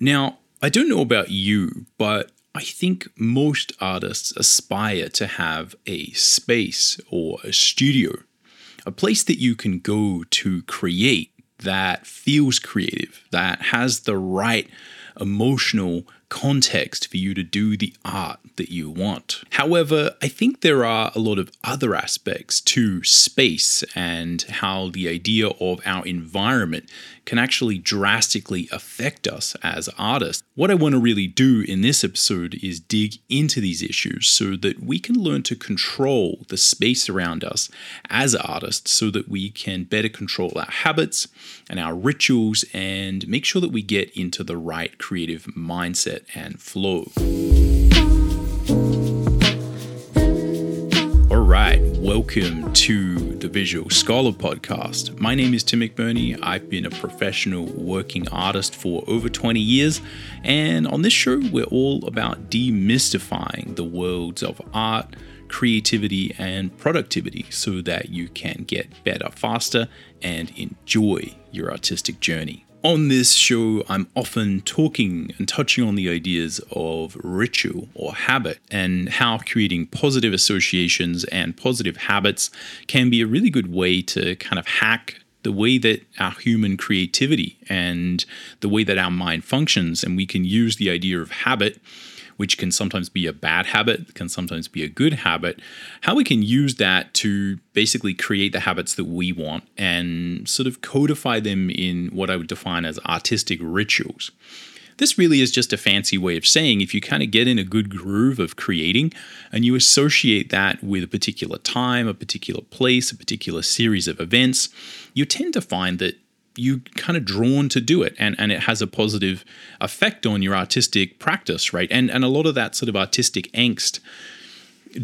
Now, I don't know about you, but I think most artists aspire to have a space or a studio, a place that you can go to create that feels creative, that has the right emotional context for you to do the art that you want. However, I think there are a lot of other aspects to space and how the idea of our environment can actually drastically affect us as artists. What I want to really do in this episode is dig into these issues so that we can learn to control the space around us as artists so that we can better control our habits and our rituals and make sure that we get into the right creative mindset and flow. All right, welcome to the Visual Scholar podcast. My name is Tim McBurnie. I've been a professional working artist for over 20 years, and on this show, we're all about demystifying the worlds of art, creativity, and productivity so that you can get better faster and enjoy your artistic journey. On this show, I'm often talking and touching on the ideas of ritual or habit and how creating positive associations and positive habits can be a really good way to kind of hack the way that our human creativity and the way that our mind functions. And we can use the idea of habit which can sometimes be a bad habit, can sometimes be a good habit, how we can use that to basically create the habits that we want and sort of codify them in what I would define as artistic rituals. This really is just a fancy way of saying if you kind of get in a good groove of creating and you associate that with a particular time, a particular place, a particular series of events, you tend to find that you kind of drawn to do it and, and it has a positive effect on your artistic practice right and and a lot of that sort of artistic angst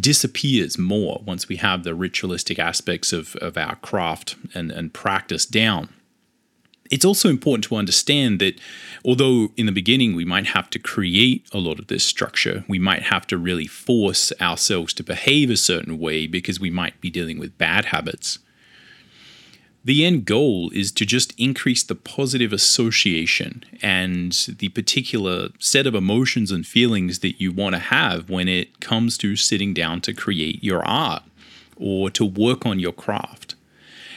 disappears more once we have the ritualistic aspects of, of our craft and, and practice down it's also important to understand that although in the beginning we might have to create a lot of this structure, we might have to really force ourselves to behave a certain way because we might be dealing with bad habits. The end goal is to just increase the positive association and the particular set of emotions and feelings that you want to have when it comes to sitting down to create your art or to work on your craft.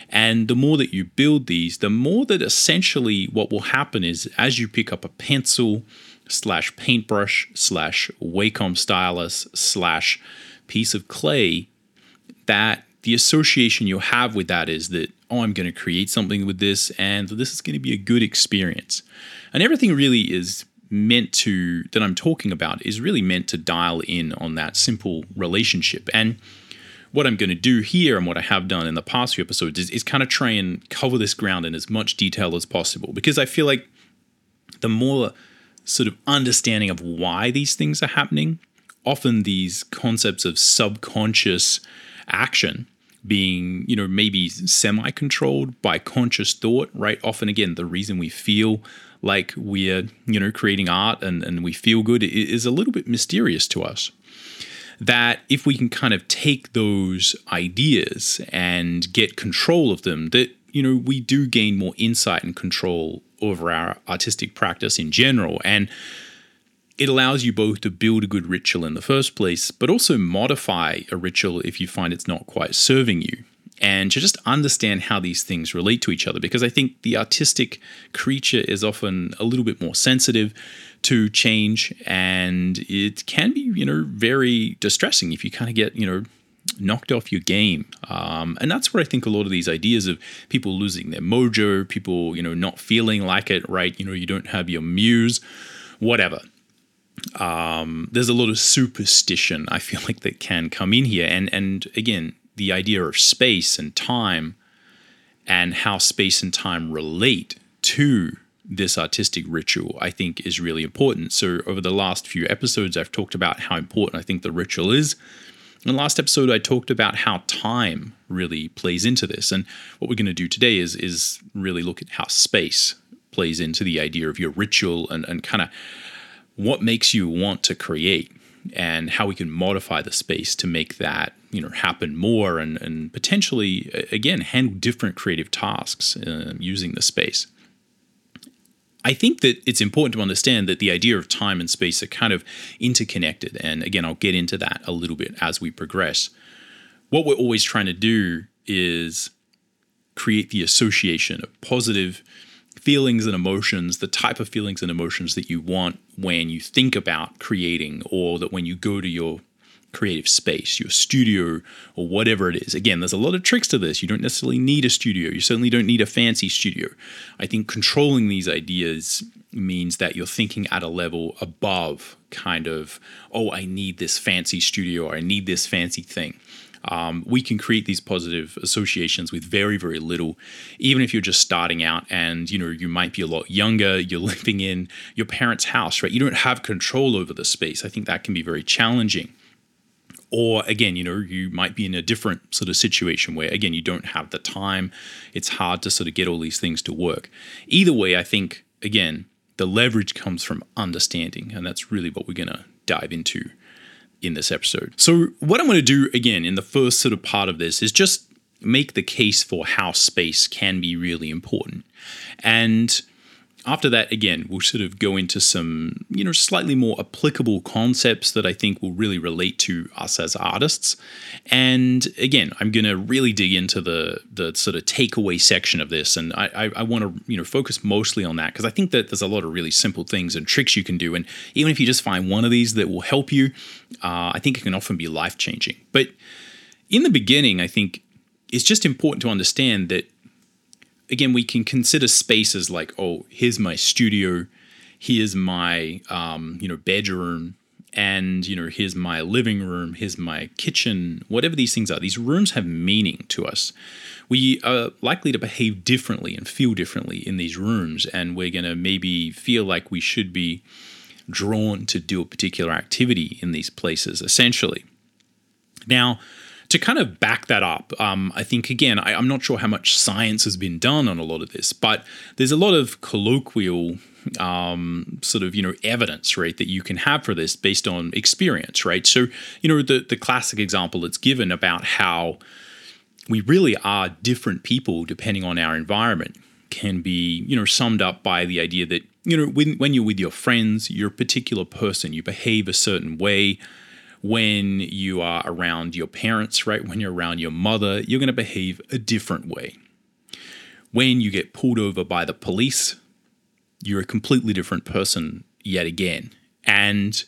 And the more that you build these, the more that essentially what will happen is as you pick up a pencil slash paintbrush slash Wacom stylus slash piece of clay, that the association you have with that is that oh, I'm going to create something with this, and this is going to be a good experience. And everything really is meant to, that I'm talking about, is really meant to dial in on that simple relationship. And what I'm going to do here and what I have done in the past few episodes is, is kind of try and cover this ground in as much detail as possible because I feel like the more sort of understanding of why these things are happening, often these concepts of subconscious action being, you know, maybe semi controlled by conscious thought, right? Often, again, the reason we feel like we're, you know, creating art and, and we feel good is a little bit mysterious to us. That if we can kind of take those ideas and get control of them, that, you know, we do gain more insight and control over our artistic practice in general. And it allows you both to build a good ritual in the first place, but also modify a ritual if you find it's not quite serving you. And to just understand how these things relate to each other, because I think the artistic creature is often a little bit more sensitive to change, and it can be, you know, very distressing if you kind of get, you know, knocked off your game. Um, and that's where I think a lot of these ideas of people losing their mojo, people, you know, not feeling like it, right? You know, you don't have your muse, whatever um, there's a lot of superstition I feel like that can come in here, and and again the idea of space and time, and how space and time relate to this artistic ritual, I think is really important. So over the last few episodes, I've talked about how important I think the ritual is. In the last episode, I talked about how time really plays into this, and what we're going to do today is is really look at how space plays into the idea of your ritual and and kind of what makes you want to create and how we can modify the space to make that you know happen more and, and potentially again handle different creative tasks uh, using the space I think that it's important to understand that the idea of time and space are kind of interconnected. And again, I'll get into that a little bit as we progress. What we're always trying to do is create the association of positive feelings and emotions, the type of feelings and emotions that you want when you think about creating, or that when you go to your creative space, your studio, or whatever it is. Again, there's a lot of tricks to this. You don't necessarily need a studio. You certainly don't need a fancy studio. I think controlling these ideas means that you're thinking at a level above kind of, oh, I need this fancy studio, or I need this fancy thing. Um, we can create these positive associations with very very little even if you're just starting out and you know you might be a lot younger you're living in your parents house right you don't have control over the space i think that can be very challenging or again, you know, you might be in a different sort of situation where, again, you don't have the time. It's hard to sort of get all these things to work. Either way, I think, again, the leverage comes from understanding. And that's really what we're going to dive into in this episode. So, what I'm going to do again in the first sort of part of this is just make the case for how space can be really important. And after that, again, we'll sort of go into some, you know, slightly more applicable concepts that I think will really relate to us as artists. And again, I'm going to really dig into the the sort of takeaway section of this, and I I, I want to you know focus mostly on that because I think that there's a lot of really simple things and tricks you can do, and even if you just find one of these that will help you, uh, I think it can often be life changing. But in the beginning, I think it's just important to understand that again, we can consider spaces like, oh, here's my studio, here's my um, you know bedroom, and you know here's my living room, here's my kitchen, whatever these things are. These rooms have meaning to us. We are likely to behave differently and feel differently in these rooms, and we're gonna maybe feel like we should be drawn to do a particular activity in these places. Essentially, now to kind of back that up, um, I think again, I, I'm not sure how much science has been done on a lot of this, but there's a lot of colloquial um, sort of you know evidence right that you can have for this based on experience right? So you know the the classic example that's given about how we really are different people depending on our environment can be you know summed up by the idea that you know when, when you're with your friends you're a particular person you behave a certain way when you are around your parents, right? When you're around your mother, you're going to behave a different way. When you get pulled over by the police, you're a completely different person yet again. And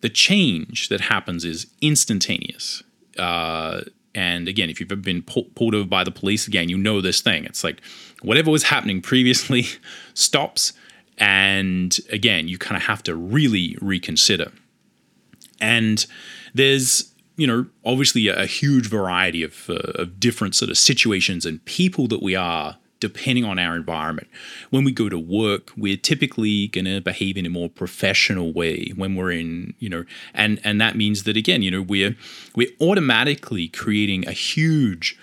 the change that happens is instantaneous. Uh, and again, if you've ever been pulled over by the police, again, you know this thing. It's like whatever was happening previously stops. And again, you kind of have to really reconsider. And there's you know, obviously a, a huge variety of, uh, of different sort of situations and people that we are depending on our environment. When we go to work, we're typically going to behave in a more professional way when we're in, you know, and and that means that again, you know, we're we're automatically creating a huge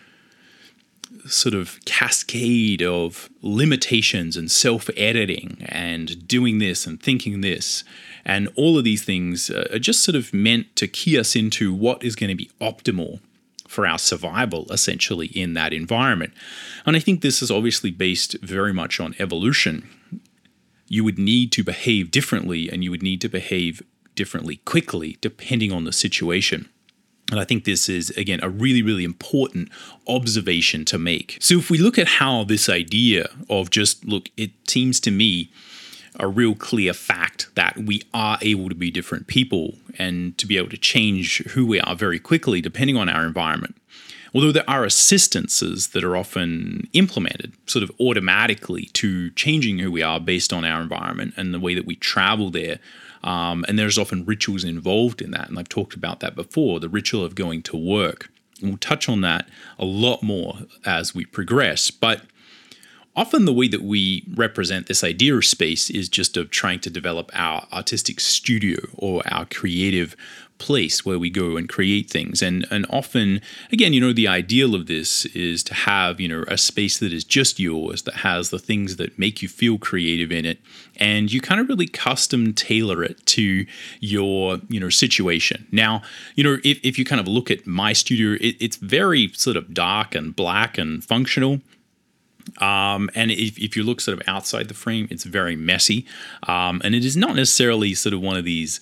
sort of cascade of limitations and self-editing and doing this and thinking this and all of these things uh, are just sort of meant to key us into what is going to be optimal for our survival, essentially, in that environment. And I think this is obviously based very much on evolution. You would need to behave differently and you would need to behave differently quickly, depending on the situation. And I think this is, again, a really, really important observation to make. So, if we look at how this idea of just, look, it seems to me a real clear fact that we are able to be different people and to be able to change who we are very quickly depending on our environment. Although there are assistances that are often implemented sort of automatically to changing who we are based on our environment and the way that we travel there. Um, and there's often rituals involved in that. And I've talked about that before the ritual of going to work. And we'll touch on that a lot more as we progress. But often the way that we represent this idea of space is just of trying to develop our artistic studio or our creative place where we go and create things. And and often again you know the ideal of this is to have you know a space that is just yours that has the things that make you feel creative in it and you kind of really custom tailor it to your you know situation. Now you know if, if you kind of look at my studio it, it's very sort of dark and black and functional Um, and if, if you look sort of outside the frame, it's very messy. Um, and it is not necessarily sort of one of these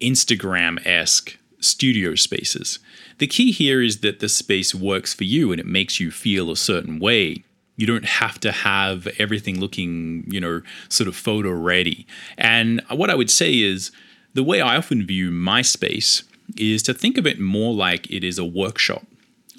Instagram esque studio spaces. The key here is that the space works for you and it makes you feel a certain way. You don't have to have everything looking, you know, sort of photo ready. And what I would say is the way I often view my space is to think of it more like it is a workshop,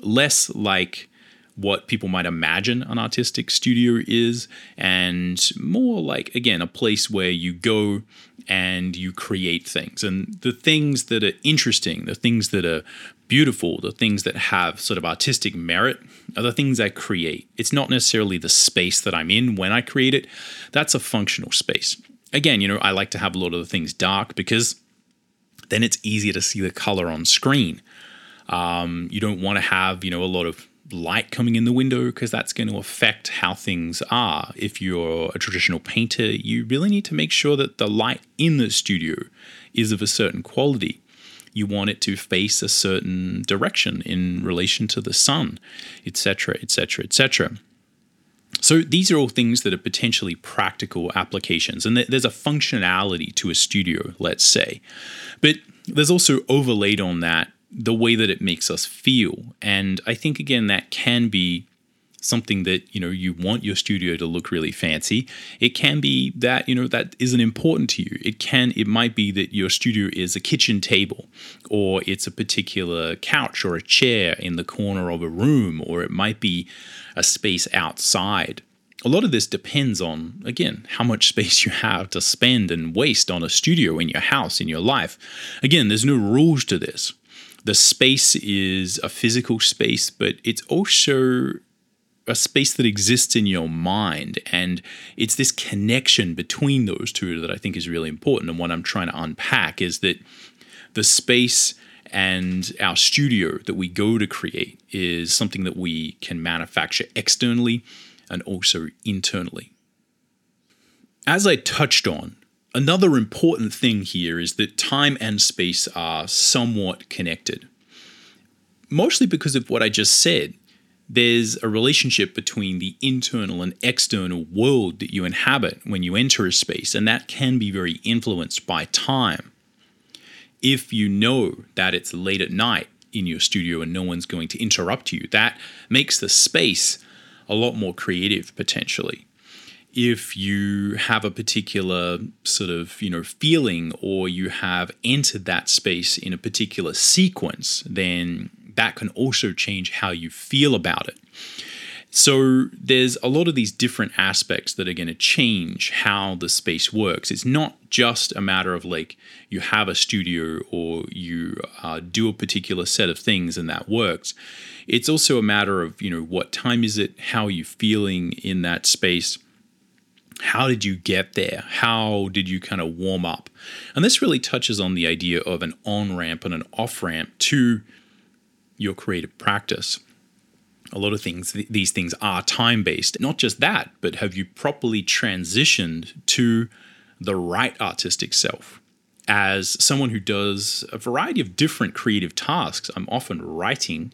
less like what people might imagine an artistic studio is, and more like, again, a place where you go and you create things. And the things that are interesting, the things that are beautiful, the things that have sort of artistic merit are the things I create. It's not necessarily the space that I'm in when I create it, that's a functional space. Again, you know, I like to have a lot of the things dark because then it's easier to see the color on screen. Um, you don't want to have, you know, a lot of light coming in the window because that's going to affect how things are. If you're a traditional painter, you really need to make sure that the light in the studio is of a certain quality. You want it to face a certain direction in relation to the sun, etc., etc., etc. So these are all things that are potentially practical applications, and there's a functionality to a studio, let's say. But there's also overlaid on that the way that it makes us feel. And I think again that can be something that you know you want your studio to look really fancy. It can be that you know that isn't important to you. It can it might be that your studio is a kitchen table or it's a particular couch or a chair in the corner of a room or it might be a space outside. A lot of this depends on again how much space you have to spend and waste on a studio in your house in your life. Again there's no rules to this the space is a physical space, but it's also a space that exists in your mind. And it's this connection between those two that I think is really important. And what I'm trying to unpack is that the space and our studio that we go to create is something that we can manufacture externally and also internally. As I touched on, Another important thing here is that time and space are somewhat connected. Mostly because of what I just said. There's a relationship between the internal and external world that you inhabit when you enter a space, and that can be very influenced by time. If you know that it's late at night in your studio and no one's going to interrupt you, that makes the space a lot more creative potentially if you have a particular sort of you know feeling or you have entered that space in a particular sequence then that can also change how you feel about it. So there's a lot of these different aspects that are going to change how the space works. It's not just a matter of like you have a studio or you uh, do a particular set of things and that works. It's also a matter of you know what time is it? How are you feeling in that space how did you get there? How did you kind of warm up? And this really touches on the idea of an on ramp and an off ramp to your creative practice. A lot of things, these things are time based. Not just that, but have you properly transitioned to the right artistic self? As someone who does a variety of different creative tasks, I'm often writing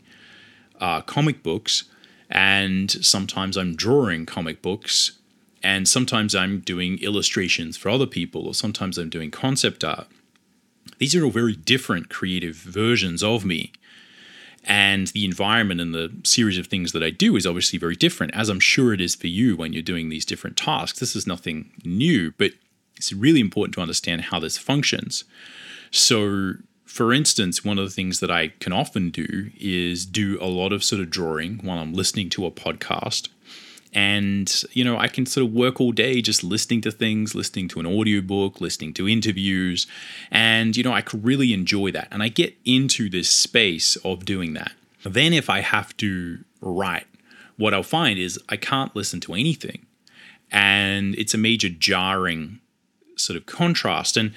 uh, comic books and sometimes I'm drawing comic books and sometimes I'm doing illustrations for other people, or sometimes I'm doing concept art. These are all very different creative versions of me. And the environment and the series of things that I do is obviously very different, as I'm sure it is for you when you're doing these different tasks. This is nothing new, but it's really important to understand how this functions. So, for instance, one of the things that I can often do is do a lot of sort of drawing while I'm listening to a podcast and you know i can sort of work all day just listening to things listening to an audiobook listening to interviews. And you know i could really enjoy that. And i get into this space of doing that. Then if i have to write what i'll find is i can't listen to anything. And it's a major jarring sort of contrast. And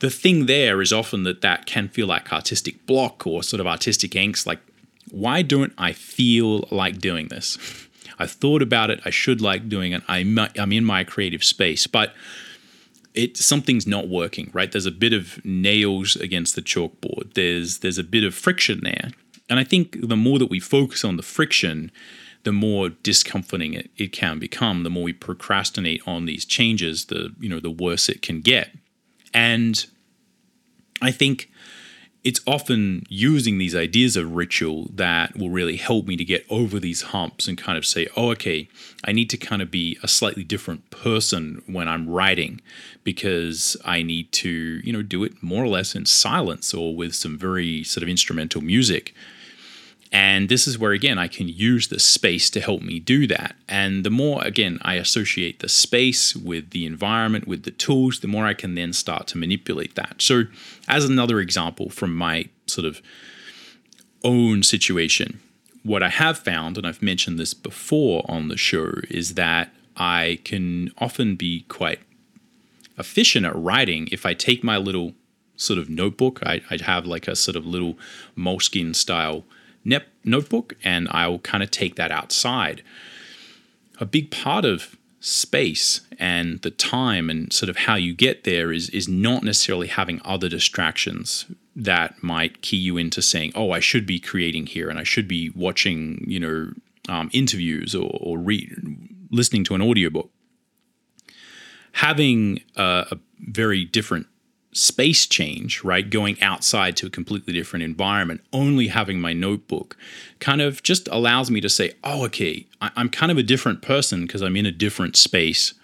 the thing there is often that that can feel like artistic block or sort of artistic angst. Like why don't i feel like doing this I've thought about it. I should like doing it. I'm, I'm in my creative space, but it something's not working, right? There's a bit of nails against the chalkboard. There's there's a bit of friction there. And I think the more that we focus on the friction, the more discomforting it, it can become. The more we procrastinate on these changes, the you know the worse it can get. And I think it's often using these ideas of ritual that will really help me to get over these humps and kind of say, oh, okay, I need to kind of be a slightly different person when I'm writing because I need to, you know, do it more or less in silence or with some very sort of instrumental music and this is where, again, I can use the space to help me do that. And the more, again, I associate the space with the environment, with the tools, the more I can then start to manipulate that. So, as another example from my sort of own situation, what I have found, and I've mentioned this before on the show, is that I can often be quite efficient at writing if I take my little sort of notebook. I, I have like a sort of little moleskin style notebook and I'll kind of take that outside. A big part of space and the time and sort of how you get there is is not necessarily having other distractions that might key you into saying, "Oh, I should be creating here, and I should be watching, you know, um, interviews or, or read, listening to an audiobook." Having a, a very different space change, right? Going outside to a completely different environment, only having my notebook kind of just allows me to say, oh, okay, I'm kind of a different person because I'm in a different space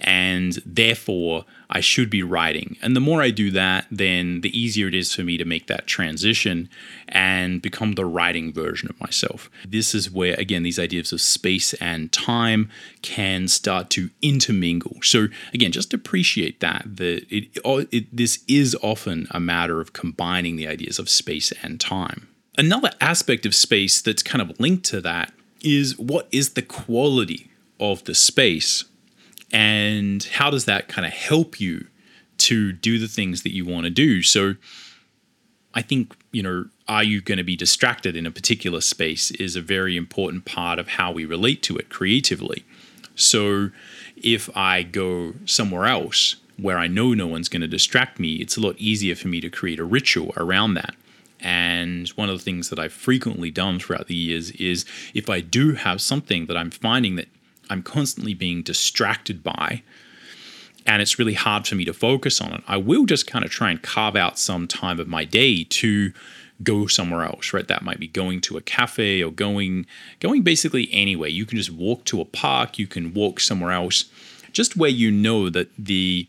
and therefore I should be writing. And the more I do that, then the easier it is for me to make that transition and become the writing version of myself. This is where, again, these ideas of space and time can start to intermingle. So, again, just appreciate that. That it, it, this is often a matter of combining the ideas of space and time. Another aspect of space that's kind of linked to that is what is the quality of the space and how does that kind of help you to do the things that you want to do? So i think you know are you going to be distracted in a particular space is a very important part of how we relate to it creatively. So if i go somewhere else where i know no one's going to distract me it's a lot easier for me to create a ritual around that. And one of the things that I've frequently done throughout the years is if I do have something that I'm finding that I'm constantly being distracted by and it's really hard for me to focus on it, I will just kind of try and carve out some time of my day to go somewhere else, right? That might be going to a cafe or going going basically anywhere. You can just walk to a park, you can walk somewhere else, just where you know that the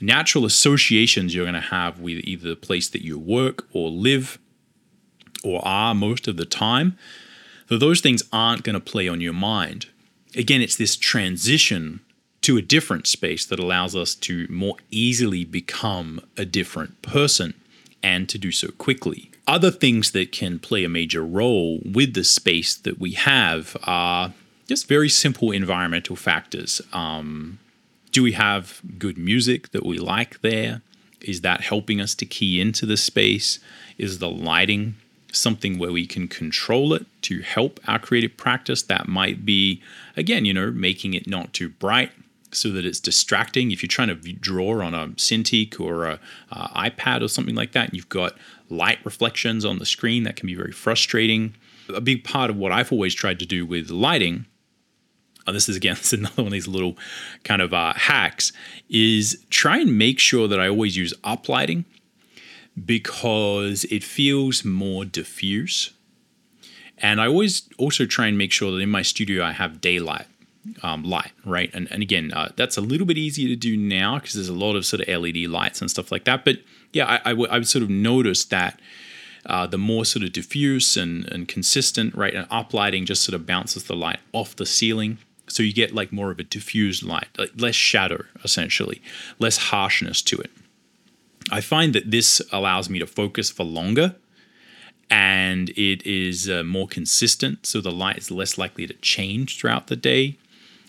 natural associations you're going to have with either the place that you work or live or are most of the time, that those things aren't going to play on your mind again, it's this transition to a different space that allows us to more easily become a different person and to do so quickly. Other things that can play a major role with the space that we have are just very simple environmental factors. Um, do we have good music that we like there? Is that helping us to key into the space? Is the lighting something where we can control it to help our creative practice. That might be, again, you know, making it not too bright so that it's distracting. If you're trying to draw on a Cintiq or a, a iPad or something like that, and you've got light reflections on the screen, that can be very frustrating. A big part of what I've always tried to do with lighting Oh, this is again, this is another one of these little kind of uh, hacks, is try and make sure that I always use up lighting because it feels more diffuse. And I always also try and make sure that in my studio I have daylight um, light, right? And, and again, uh, that's a little bit easier to do now because there's a lot of sort of LED lights and stuff like that. But yeah, I, sort of notice that uh, the more sort of diffuse and, and consistent, right? And uplighting just sort of bounces the light off the ceiling. So you get like more of a diffused light, like less shadow essentially, less harshness to it. I find that this allows me to focus for longer and it is uh, more consistent. So the light is less likely to change throughout the day.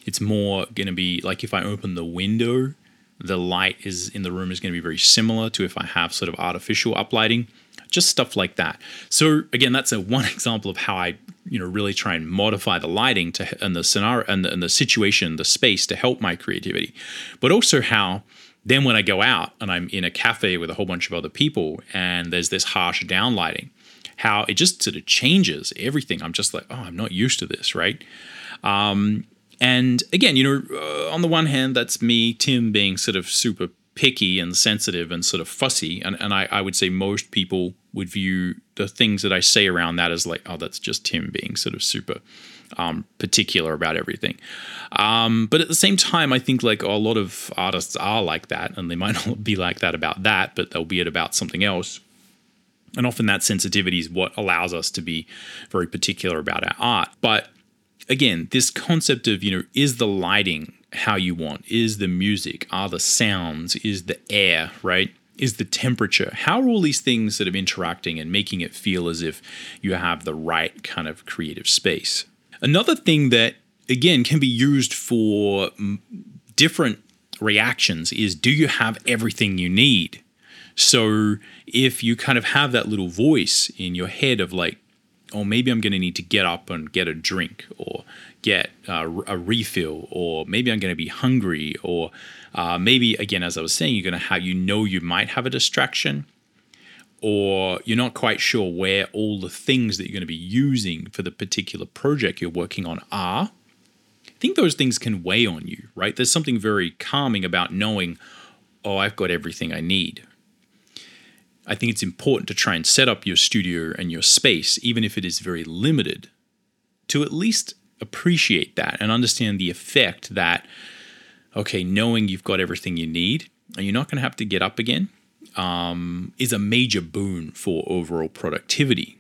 It's more going to be like if I open the window, the light is in the room is going to be very similar to if I have sort of artificial uplighting, just stuff like that. So again, that's a one example of how I you know really try and modify the lighting to and the scenario and the, and the situation, the space to help my creativity, but also how then when I go out and I'm in a cafe with a whole bunch of other people and there's this harsh downlighting, how it just sort of changes everything. I'm just like, oh, I'm not used to this, right? Um, and again, you know, uh, on the one hand, that's me, Tim, being sort of super picky and sensitive and sort of fussy. And, and I, I would say most people would view the things that I say around that as like, oh, that's just Tim being sort of super um, particular about everything. Um, but at the same time, I think like a lot of artists are like that, and they might not be like that about that, but they'll be it about something else. And often that sensitivity is what allows us to be very particular about our art. But again, this concept of, you know, is the lighting how you want? Is the music? Are the sounds? Is the air, right? Is the temperature? How are all these things sort of interacting and making it feel as if you have the right kind of creative space? Another thing that, again, can be used for different reactions is do you have everything you need? So if you kind of have that little voice in your head of like, oh, maybe I'm going to need to get up and get a drink or get uh, a refill, or maybe I'm going to be hungry, or uh, maybe, again, as I was saying, you're going to have, you know, you might have a distraction, or you're not quite sure where all the things that you're going to be using for the particular project you're working on are. I think those things can weigh on you, right? There's something very calming about knowing, oh, I've got everything I need, I think it's important to try and set up your studio and your space, even if it is very limited, to at least appreciate that and understand the effect that, okay, knowing you've got everything you need and you're not going to have to get up again um, is a major boon for overall productivity.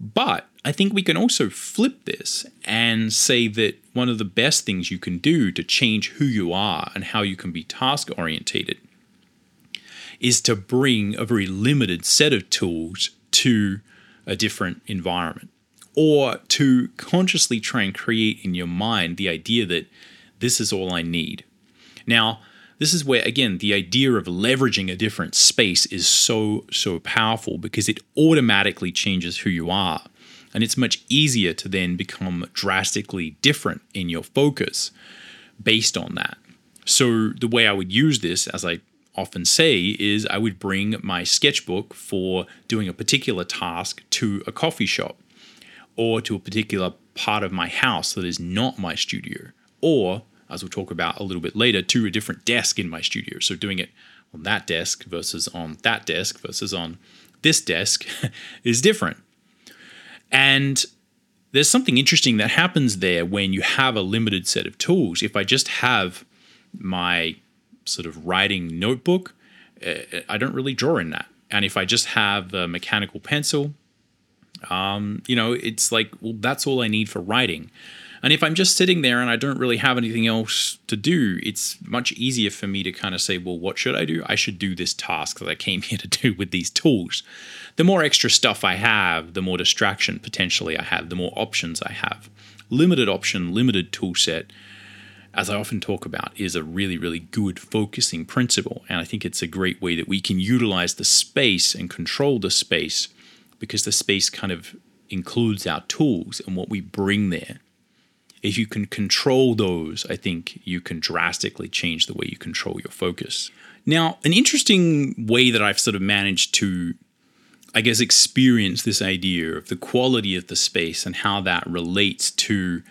But I think we can also flip this and say that one of the best things you can do to change who you are and how you can be task orientated is to bring a very limited set of tools to a different environment or to consciously try and create in your mind the idea that this is all I need. Now, this is where, again, the idea of leveraging a different space is so, so powerful because it automatically changes who you are. And it's much easier to then become drastically different in your focus based on that. So, the way I would use this, as I often say is I would bring my sketchbook for doing a particular task to a coffee shop or to a particular part of my house that is not my studio, or as we'll talk about a little bit later, to a different desk in my studio. So doing it on that desk versus on that desk versus on this desk is different. And there's something interesting that happens there when you have a limited set of tools. If I just have my sort of writing notebook, uh, I don't really draw in that. And if I just have a mechanical pencil, um, you know, it's like, well, that's all I need for writing. And if I'm just sitting there and I don't really have anything else to do, it's much easier for me to kind of say, well, what should I do? I should do this task that I came here to do with these tools. The more extra stuff I have, the more distraction potentially I have, the more options I have. Limited option, limited tool set as I often talk about, is a really, really good focusing principle. And I think it's a great way that we can utilize the space and control the space because the space kind of includes our tools and what we bring there. If you can control those, I think you can drastically change the way you control your focus. Now, an interesting way that I've sort of managed to, I guess, experience this idea of the quality of the space and how that relates to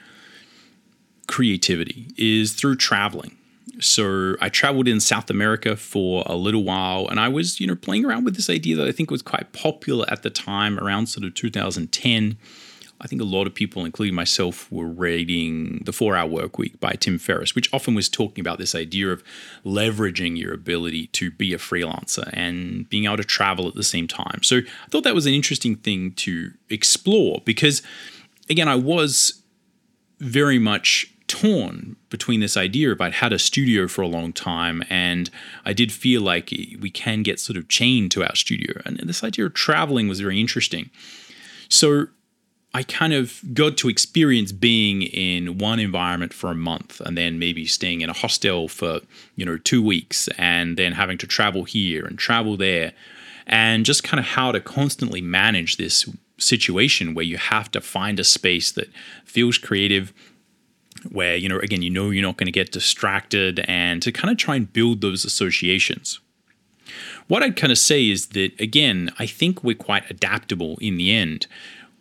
creativity is through traveling. So I traveled in South America for a little while and I was, you know, playing around with this idea that I think was quite popular at the time around sort of 2010. I think a lot of people, including myself, were reading The Four Hour Work Week by Tim Ferriss, which often was talking about this idea of leveraging your ability to be a freelancer and being able to travel at the same time. So I thought that was an interesting thing to explore because, again, I was very much torn between this idea of I'd had a studio for a long time and I did feel like we can get sort of chained to our studio. And this idea of traveling was very interesting. So I kind of got to experience being in one environment for a month and then maybe staying in a hostel for, you know, two weeks and then having to travel here and travel there and just kind of how to constantly manage this situation where you have to find a space that feels creative where, you know, again, you know you're not going to get distracted and to kind of try and build those associations. what I'd kind of say is that, again, I think we're quite adaptable in the end.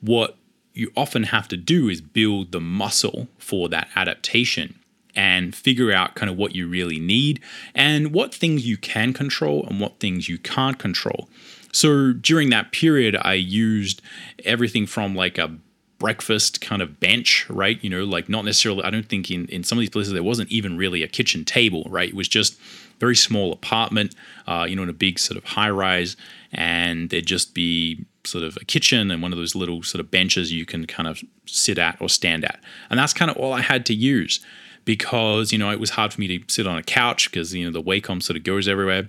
What you often have to do is build the muscle for that adaptation and figure out kind of what you really need and what things you can control and what things you can't control. So during that period, I used everything from like a breakfast kind of bench, right? You know, like not necessarily, I don't think in, in some of these places there wasn't even really a kitchen table, right? It was just very small apartment, uh, you know, in a big sort of high rise, and there'd just be sort of a kitchen and one of those little sort of benches you can kind of sit at or stand at. And that's kind of all I had to use because, you know, it was hard for me to sit on a couch because, you know, the Wacom sort of goes everywhere.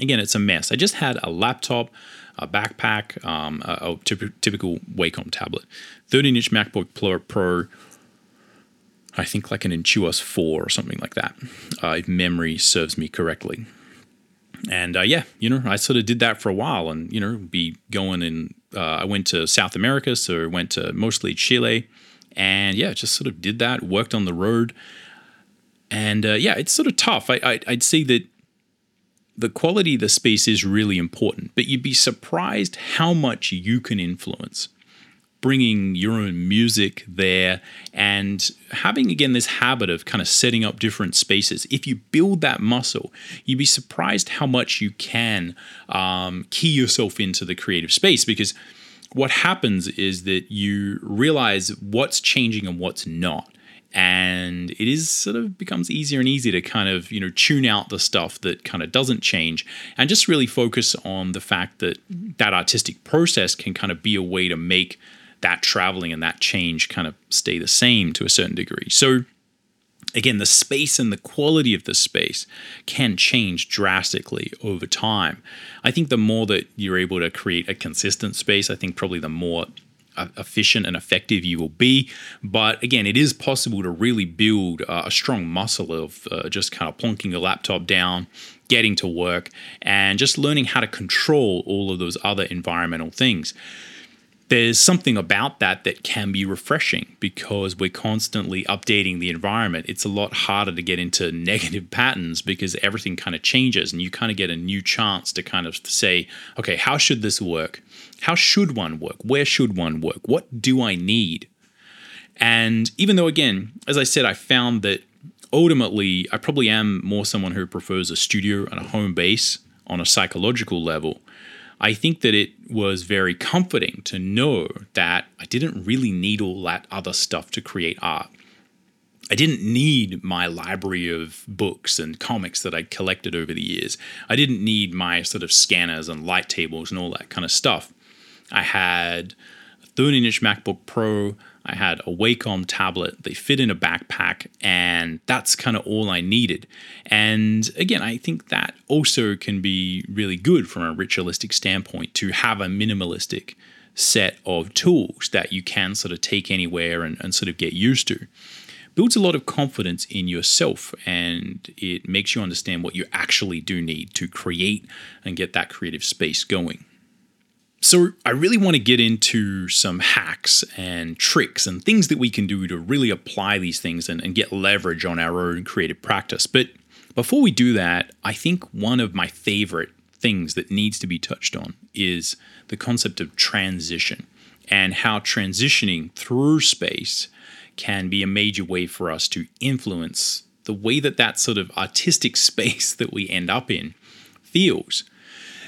Again, it's a mess. I just had a laptop, a backpack, um, a, a typical Wacom tablet, 13 inch MacBook Pro, I think like an Intuos 4 or something like that, uh, if memory serves me correctly. And uh, yeah, you know, I sort of did that for a while and, you know, be going and uh, I went to South America, so I went to mostly Chile. And yeah, just sort of did that, worked on the road. And uh, yeah, it's sort of tough. I, I, I'd say that the quality of the space is really important, but you'd be surprised how much you can influence bringing your own music there and having again this habit of kind of setting up different spaces. If you build that muscle you'd be surprised how much you can um, key yourself into the creative space because what happens is that you realize what's changing and what's not. And it is sort of becomes easier and easier to kind of you know tune out the stuff that kind of doesn't change and just really focus on the fact that that artistic process can kind of be a way to make that traveling and that change kind of stay the same to a certain degree so again the space and the quality of the space can change drastically over time i think the more that you're able to create a consistent space i think probably the more efficient and effective you will be. But again, it is possible to really build uh, a strong muscle of uh, just kind of plonking your laptop down, getting to work, and just learning how to control all of those other environmental things. There's something about that that can be refreshing because we're constantly updating the environment. It's a lot harder to get into negative patterns because everything kind of changes and you kind of get a new chance to kind of say, okay, how should this work? How should one work? Where should one work? What do I need? And even though, again, as I said, I found that ultimately I probably am more someone who prefers a studio and a home base on a psychological level. I think that it was very comforting to know that I didn't really need all that other stuff to create art. I didn't need my library of books and comics that I'd collected over the years. I didn't need my sort of scanners and light tables and all that kind of stuff. I had a 13 inch MacBook Pro. I had a Wacom tablet. They fit in a backpack, and that's kind of all I needed. And again, I think that also can be really good from a ritualistic standpoint to have a minimalistic set of tools that you can sort of take anywhere and, and sort of get used to. Builds a lot of confidence in yourself and it makes you understand what you actually do need to create and get that creative space going. So, I really want to get into some hacks and tricks and things that we can do to really apply these things and, and, get leverage on our own creative practice. But before we do that, I think one of my favorite things that needs to be touched on is the concept of transition and how transitioning through space can be a major way for us to influence the way that that sort of artistic space that we end up in feels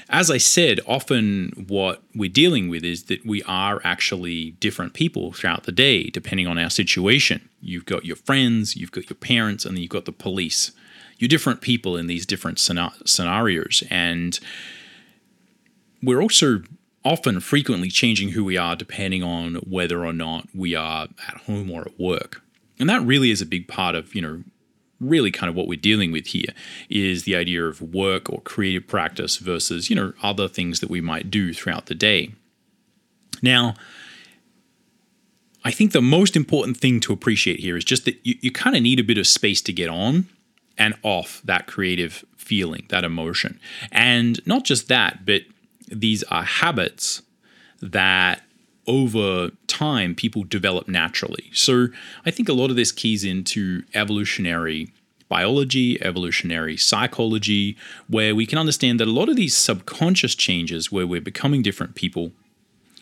as I said, often what we're dealing with is that we are actually different people throughout the day, depending on our situation. You've got your friends, you've got your parents, and then you've got the police. You're different people in these different scenarios. And we're also often frequently changing who we are depending on whether or not we are at home or at work. And that really is a big part of, you know, really kind of what we're dealing with here is the idea of work or creative practice versus, you know, other things that we might do throughout the day. Now, I think the most important thing to appreciate here is just that you, you kind of need a bit of space to get on and off that creative feeling, that emotion. And not just that, but these are habits that over time people develop naturally. So I think a lot of this keys into evolutionary biology, evolutionary psychology, where we can understand that a lot of these subconscious changes where we're becoming different people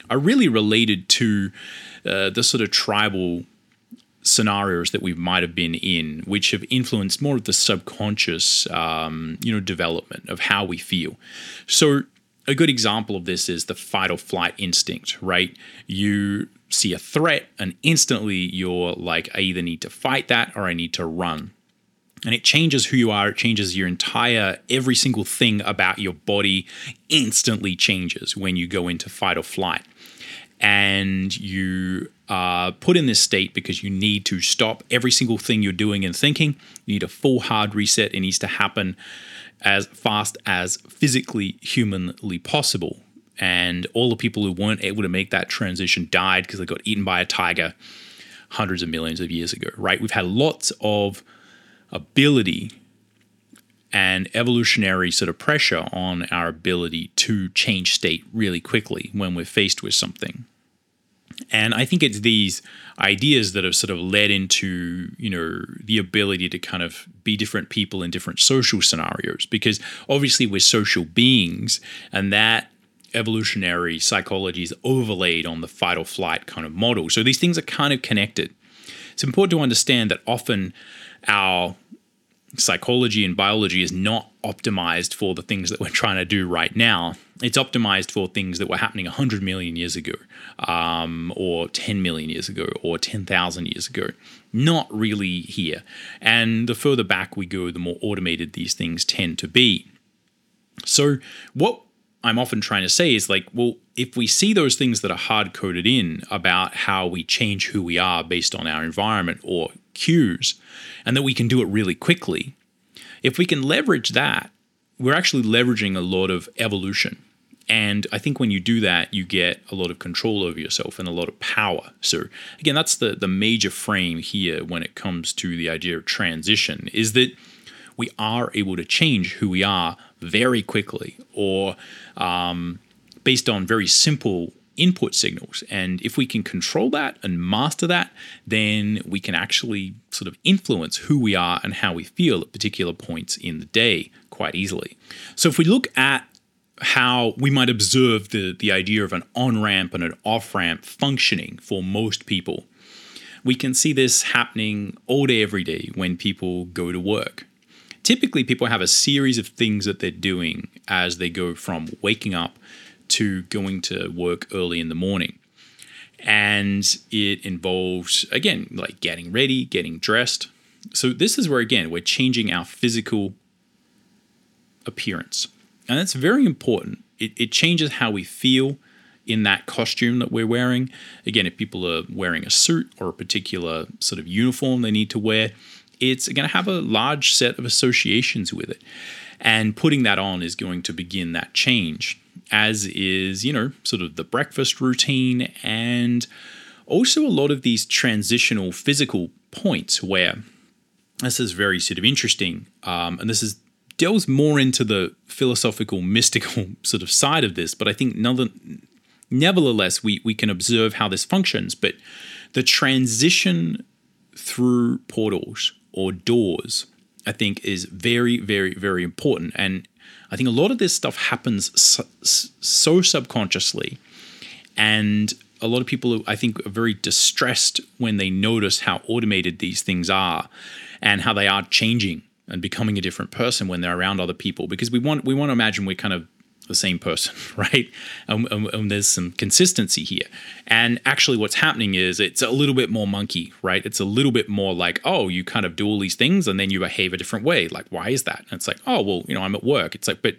are really related to uh, the sort of tribal scenarios that we might have been in, which have influenced more of the subconscious, um, you know, development of how we feel. So, a good example of this is the fight or flight instinct, right? You see a threat, and instantly you're like, I either need to fight that or I need to run. And it changes who you are. It changes your entire, every single thing about your body instantly changes when you go into fight or flight. And you are put in this state because you need to stop every single thing you're doing and thinking. You need a full hard reset. It needs to happen as fast as physically, humanly possible and all the people who weren't able to make that transition died because they got eaten by a tiger hundreds of millions of years ago, right? We've had lots of ability and evolutionary sort of pressure on our ability to change state really quickly when we're faced with something. And I think it's these ideas that have sort of led into, you know, the ability to kind of be different people in different social scenarios because obviously we're social beings and that evolutionary psychology is overlaid on the fight or flight kind of model. So these things are kind of connected. It's important to understand that often our psychology and biology is not optimized for the things that we're trying to do right now. It's optimized for things that were happening 100 million years ago, um, or 10 million years ago, or 10,000 years ago. Not really here. And the further back we go, the more automated these things tend to be. So, what I'm often trying to say is like, well, if we see those things that are hard coded in about how we change who we are based on our environment or cues, and that we can do it really quickly, if we can leverage that, we're actually leveraging a lot of evolution. And I think when you do that, you get a lot of control over yourself and a lot of power. So again, that's the the major frame here when it comes to the idea of transition is that we are able to change who we are very quickly or um, based on very simple input signals. And if we can control that and master that, then we can actually sort of influence who we are and how we feel at particular points in the day quite easily. So if we look at how we might observe the, the idea of an on ramp and an off ramp functioning for most people, we can see this happening all day, every day when people go to work typically people have a series of things that they're doing as they go from waking up to going to work early in the morning. And it involves, again, like getting ready, getting dressed. So, this is where, again, we're changing our physical appearance. And that's very important. It, it changes how we feel in that costume that we're wearing. Again, if people are wearing a suit or a particular sort of uniform they need to wear, it's going to have a large set of associations with it. And putting that on is going to begin that change, as is, you know, sort of the breakfast routine and also a lot of these transitional physical points where this is very sort of interesting. Um, and this is delves more into the philosophical, mystical sort of side of this, but I think nevertheless, we, we can observe how this functions. But the transition through portals or doors, I think is very, very, very important. And I think a lot of this stuff happens so, so subconsciously. And a lot of people, I think, are very distressed when they notice how automated these things are and how they are changing and becoming a different person when they're around other people because we want we want to imagine we're kind of the same person, right? And, and, and, there's some consistency here. And actually, what's happening is it's a little bit more monkey, right? It's a little bit more like, oh, you kind of do all these things and then you behave a different way. Like, why is that? And it's like, oh, well, you know, I'm at work. It's like, but,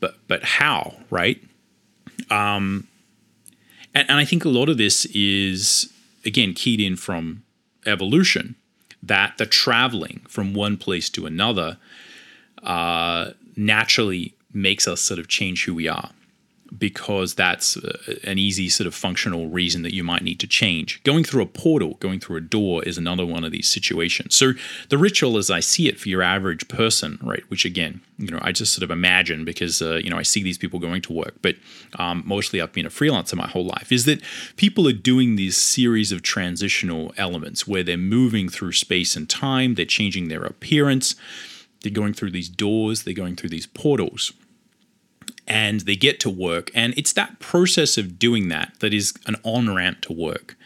but, but how, right? Um, and, and I think a lot of this is again keyed in from evolution that the traveling from one place to another uh, naturally makes us sort of change who we are. because that's uh, an easy sort of functional reason that you might need to change. Going through a portal, going through a door is another one of these situations. So the ritual as I see it for your average person, right, which again, you know, I just sort of imagine because, uh, you know, I see these people going to work, but um, mostly I've been a freelancer my whole life, is that people are doing these series of transitional elements where they're moving through space and time, they're changing their appearance, they're going through these doors, they're going through these portals and they get to work. And it's that process of doing that that is an on ramp to work.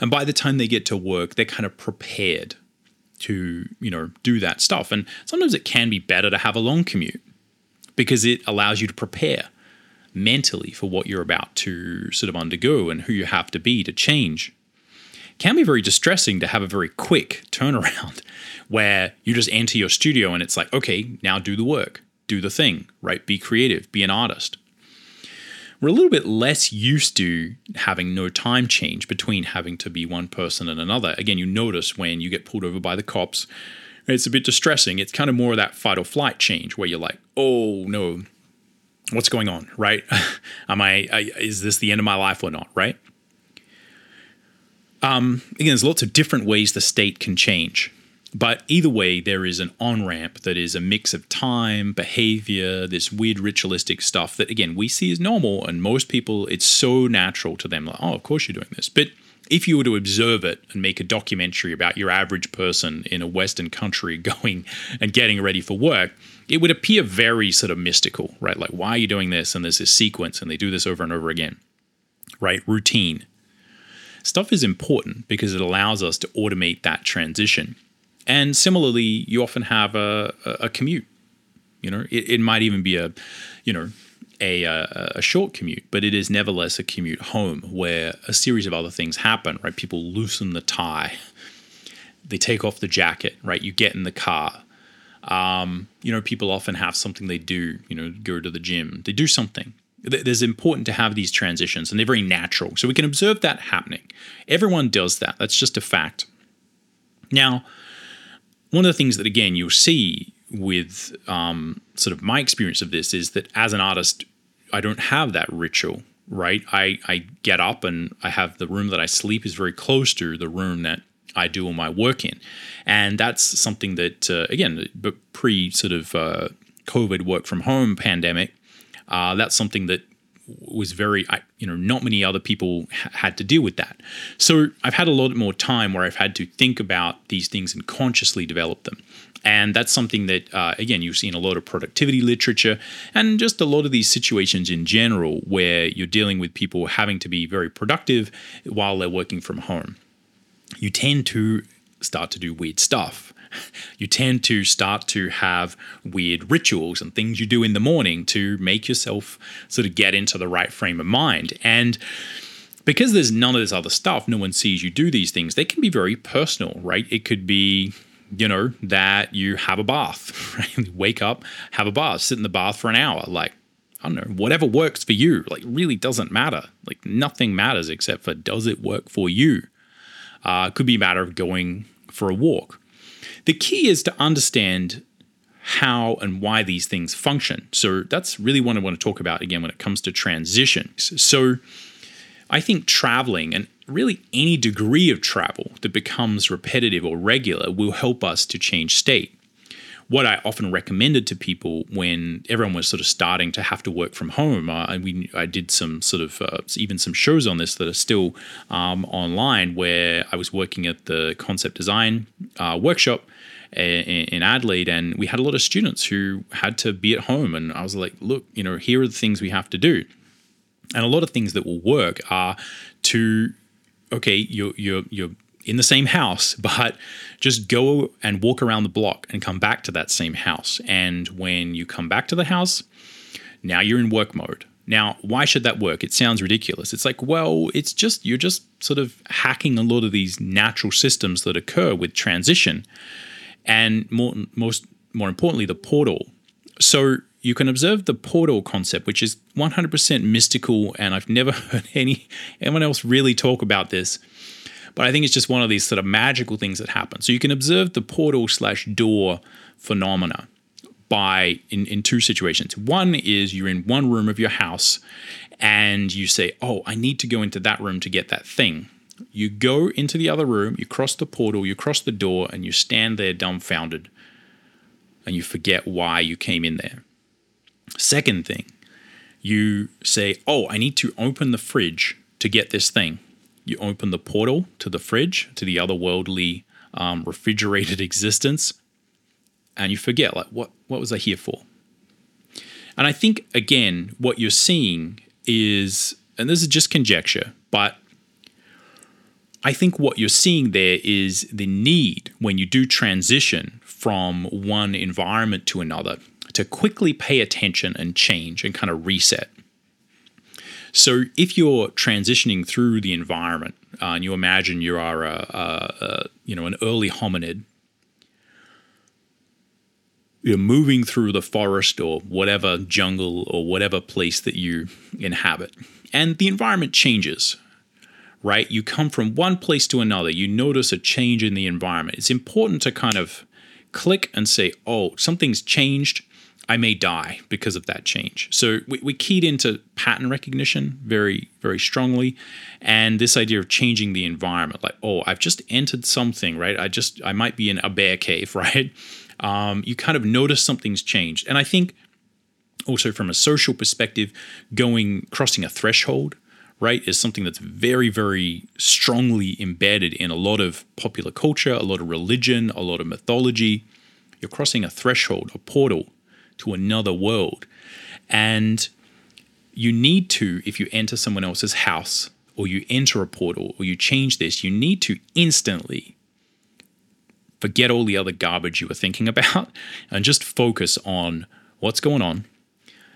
And by the time they get to work, they're kind of prepared to, you know, do that stuff. And sometimes it can be better to have a long commute because it allows you to prepare mentally for what you're about to sort of undergo and who you have to be to change. It can be very distressing to have a very quick turnaround where you just enter your studio and it's like, okay, now do the work do the thing, right? Be creative, be an artist. We're a little bit less used to having no time change between having to be one person and another. Again, you notice when you get pulled over by the cops, it's a bit distressing. It's kind of more of that fight or flight change where you're like, oh no, what's going on, right? Am I, I, is this the end of my life or not, right? Um, again, there's lots of different ways the state can change. But either way, there is an on ramp that is a mix of time, behavior, this weird ritualistic stuff that, again, we see as normal. And most people, it's so natural to them, like, oh, of course you're doing this. But if you were to observe it and make a documentary about your average person in a Western country going and getting ready for work, it would appear very sort of mystical, right? Like, why are you doing this? And there's this sequence, and they do this over and over again, right? Routine. Stuff is important because it allows us to automate that transition. And similarly, you often have a, a, commute. You know, it, it, might even be a, you know, a, a, a short commute, but it is nevertheless a commute home where a series of other things happen. Right, people loosen the tie, they take off the jacket. Right, you get in the car. Um, you know, people often have something they do. You know, go to the gym. They do something. There's important to have these transitions, and they're very natural. So we can observe that happening. Everyone does that. That's just a fact. Now, one of the things that again you'll see with um, sort of my experience of this is that as an artist, I don't have that ritual, right? I, I get up and I have the room that I sleep is very close to the room that I do all my work in. And that's something that, uh, again, pre sort of uh, COVID work from home pandemic, uh, that's something that was very you know not many other people had to deal with that. So i've had a lot more time where i've had to think about these things and consciously develop them. And that's something that uh, again you've seen a lot of productivity literature and just a lot of these situations in general where you're dealing with people having to be very productive while they're working from home. You tend to start to do weird stuff you tend to start to have weird rituals and things you do in the morning to make yourself sort of get into the right frame of mind. And because there's none of this other stuff, no one sees you do these things, they can be very personal, right? It could be you know, that you have a bath, right? Wake up, have a bath, sit in the bath for an hour. Like, I don't know, whatever works for you, like, really doesn't matter. Like, nothing matters except for does it work for you? Uh, could be a matter of going for a walk. The key is to understand how and why these things function. So that's really what I want to talk about again when it comes to transitions. So I think traveling and really any degree of travel that becomes repetitive or regular will help us to change state. What I often recommended to people when everyone was sort of starting to have to work from home, uh, we, I did some sort of uh, even some shows on this that are still um, online where I was working at the concept design uh, workshop in Adelaide, and we had a lot of students who had to be at home. And I was like, look, you know, here are the things we have to do. And a lot of things that will work are to, okay, you're, you're, you're in the same house, but just go and walk around the block and come back to that same house. And when you come back to the house, now you're in work mode. Now, why should that work? It sounds ridiculous. It's like, well, it's just, you're just sort of hacking a lot of these natural systems that occur with transition and more, most more importantly, the portal. So you can observe the portal concept, which is 100% mystical, and I've never heard any anyone else really talk about this. But I think it's just one of these sort of magical things that happen. So you can observe the portal slash door phenomena by in, in two situations. One is you're in one room of your house and you say, Oh, I need to go into that room to get that thing. You go into the other room, you cross the portal, you cross the door, and you stand there dumbfounded and you forget why you came in there. Second thing, you say, Oh, I need to open the fridge to get this thing. You open the portal to the fridge, to the otherworldly um, refrigerated existence, and you forget, like, what, what was I here for? And I think, again, what you're seeing is, and this is just conjecture, but I think what you're seeing there is the need when you do transition from one environment to another to quickly pay attention and change and kind of reset. So if you're transitioning through the environment uh, and you imagine you are a, a, a, you know an early hominid, you're moving through the forest or whatever jungle or whatever place that you inhabit, and the environment changes. Right, you come from one place to another. You notice a change in the environment. It's important to kind of click and say, "Oh, something's changed." I may die because of that change. So we, we keyed into pattern recognition very, very strongly. And this idea of changing the environment, like, oh, I've just entered something, right? I just, I might be in a bear cave, right? Um, you kind of notice something's changed. And I think also from a social perspective, going, crossing a threshold, right, is something that's very, very strongly embedded in a lot of popular culture, a lot of religion, a lot of mythology. You're crossing a threshold, a portal to another world. And you need to, if you enter someone else's house or you enter a portal or you change this, you need to instantly forget all the other garbage you were thinking about and just focus on what's going on.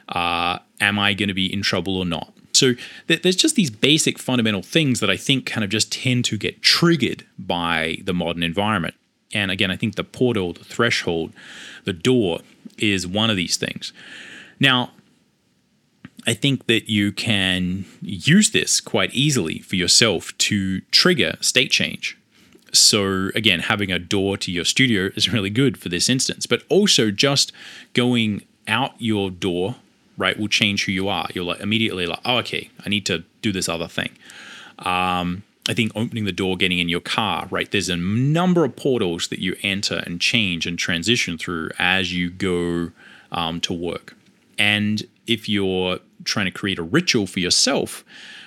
Uh, am I going to be in trouble or not? So th- there's just these basic fundamental things that I think kind of just tend to get triggered by the modern environment. And again, I think the portal, the threshold, the door is one of these things. Now, I think that you can use this quite easily for yourself to trigger state change. So, again, having a door to your studio is really good for this instance, but also just going out your door, right, will change who you are. You're like immediately like, oh, okay, I need to do this other thing. Um, I think opening the door, getting in your car, right? There's a number of portals that you enter and change and transition through as you go um, to work. And if you're trying to create a ritual for yourself,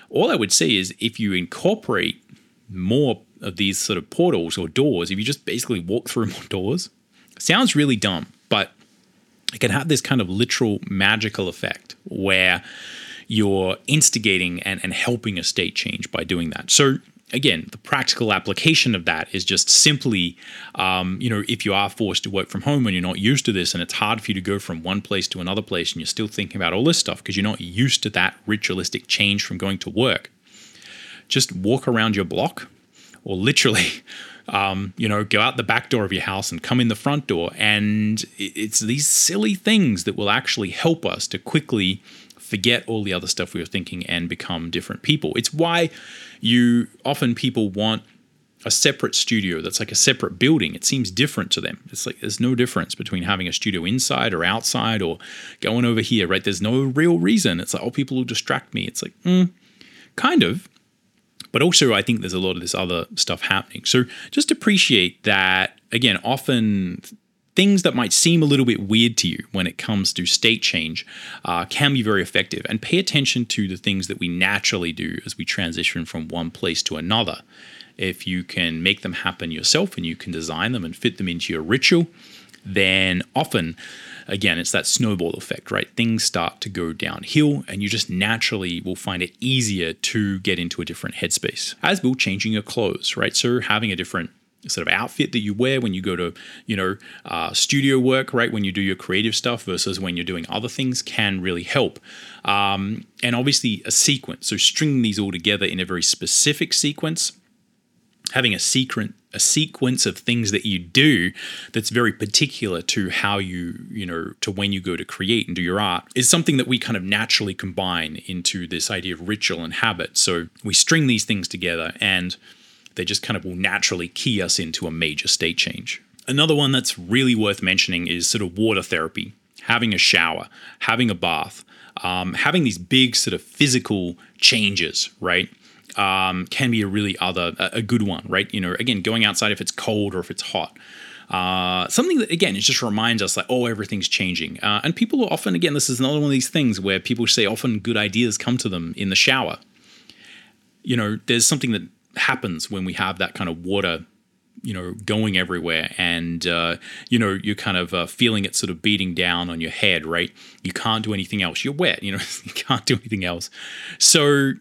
all I would say is if you incorporate more of these sort of portals or doors, if you just basically walk through more doors, sounds really dumb, it can have this kind of literal magical effect where you're instigating and, and helping a state change by doing that. So again, the practical application of that is just simply, um, you know, if you are forced to work from home and you're not used to this, and it's hard for you to go from one place to another place, and you're still thinking about all this stuff because you're not used to that ritualistic change from going to work, just walk around your block, or literally. Um, you know, go out the back door of your house and come in the front door. And it's these silly things that will actually help us to quickly forget all the other stuff we were thinking and become different people. It's why you often people want a separate studio that's like a separate building. It seems different to them. It's like there's no difference between having a studio inside or outside or going over here, right? There's no real reason. It's like, oh, people will distract me. It's like, mm, kind of. But also, I think there's a lot of this other stuff happening. So just appreciate that, again, often things that might seem a little bit weird to you when it comes to state change uh, can be very effective. And pay attention to the things that we naturally do as we transition from one place to another. If you can make them happen yourself and you can design them and fit them into your ritual, then often, again, it's that snowball effect, right? Things start to go downhill and you just naturally will find it easier to get into a different headspace. As will changing your clothes, right? So having a different sort of outfit that you wear when you go to you know uh, studio work right when you do your creative stuff versus when you're doing other things can really help um, and obviously a sequence so stringing these all together in a very specific sequence having a secret a sequence of things that you do that's very particular to how you you know to when you go to create and do your art is something that we kind of naturally combine into this idea of ritual and habit so we string these things together and they just kind of will naturally key us into a major state change. Another one that's really worth mentioning is sort of water therapy, having a shower, having a bath, um, having these big sort of physical changes, right? Um, can be a really other a, good one, right? You know, again, going outside if it's cold or if it's hot. Uh, something that again it just reminds us like oh everything's changing. Uh, and people are often again this is another one of these things where people say often good ideas come to them in the shower. You know there's something that happens when we have that kind of water you know going everywhere and uh, you know you're kind of uh, feeling it sort of beating down on your head right? You can't do anything else. You're wet you know you can't do anything else. So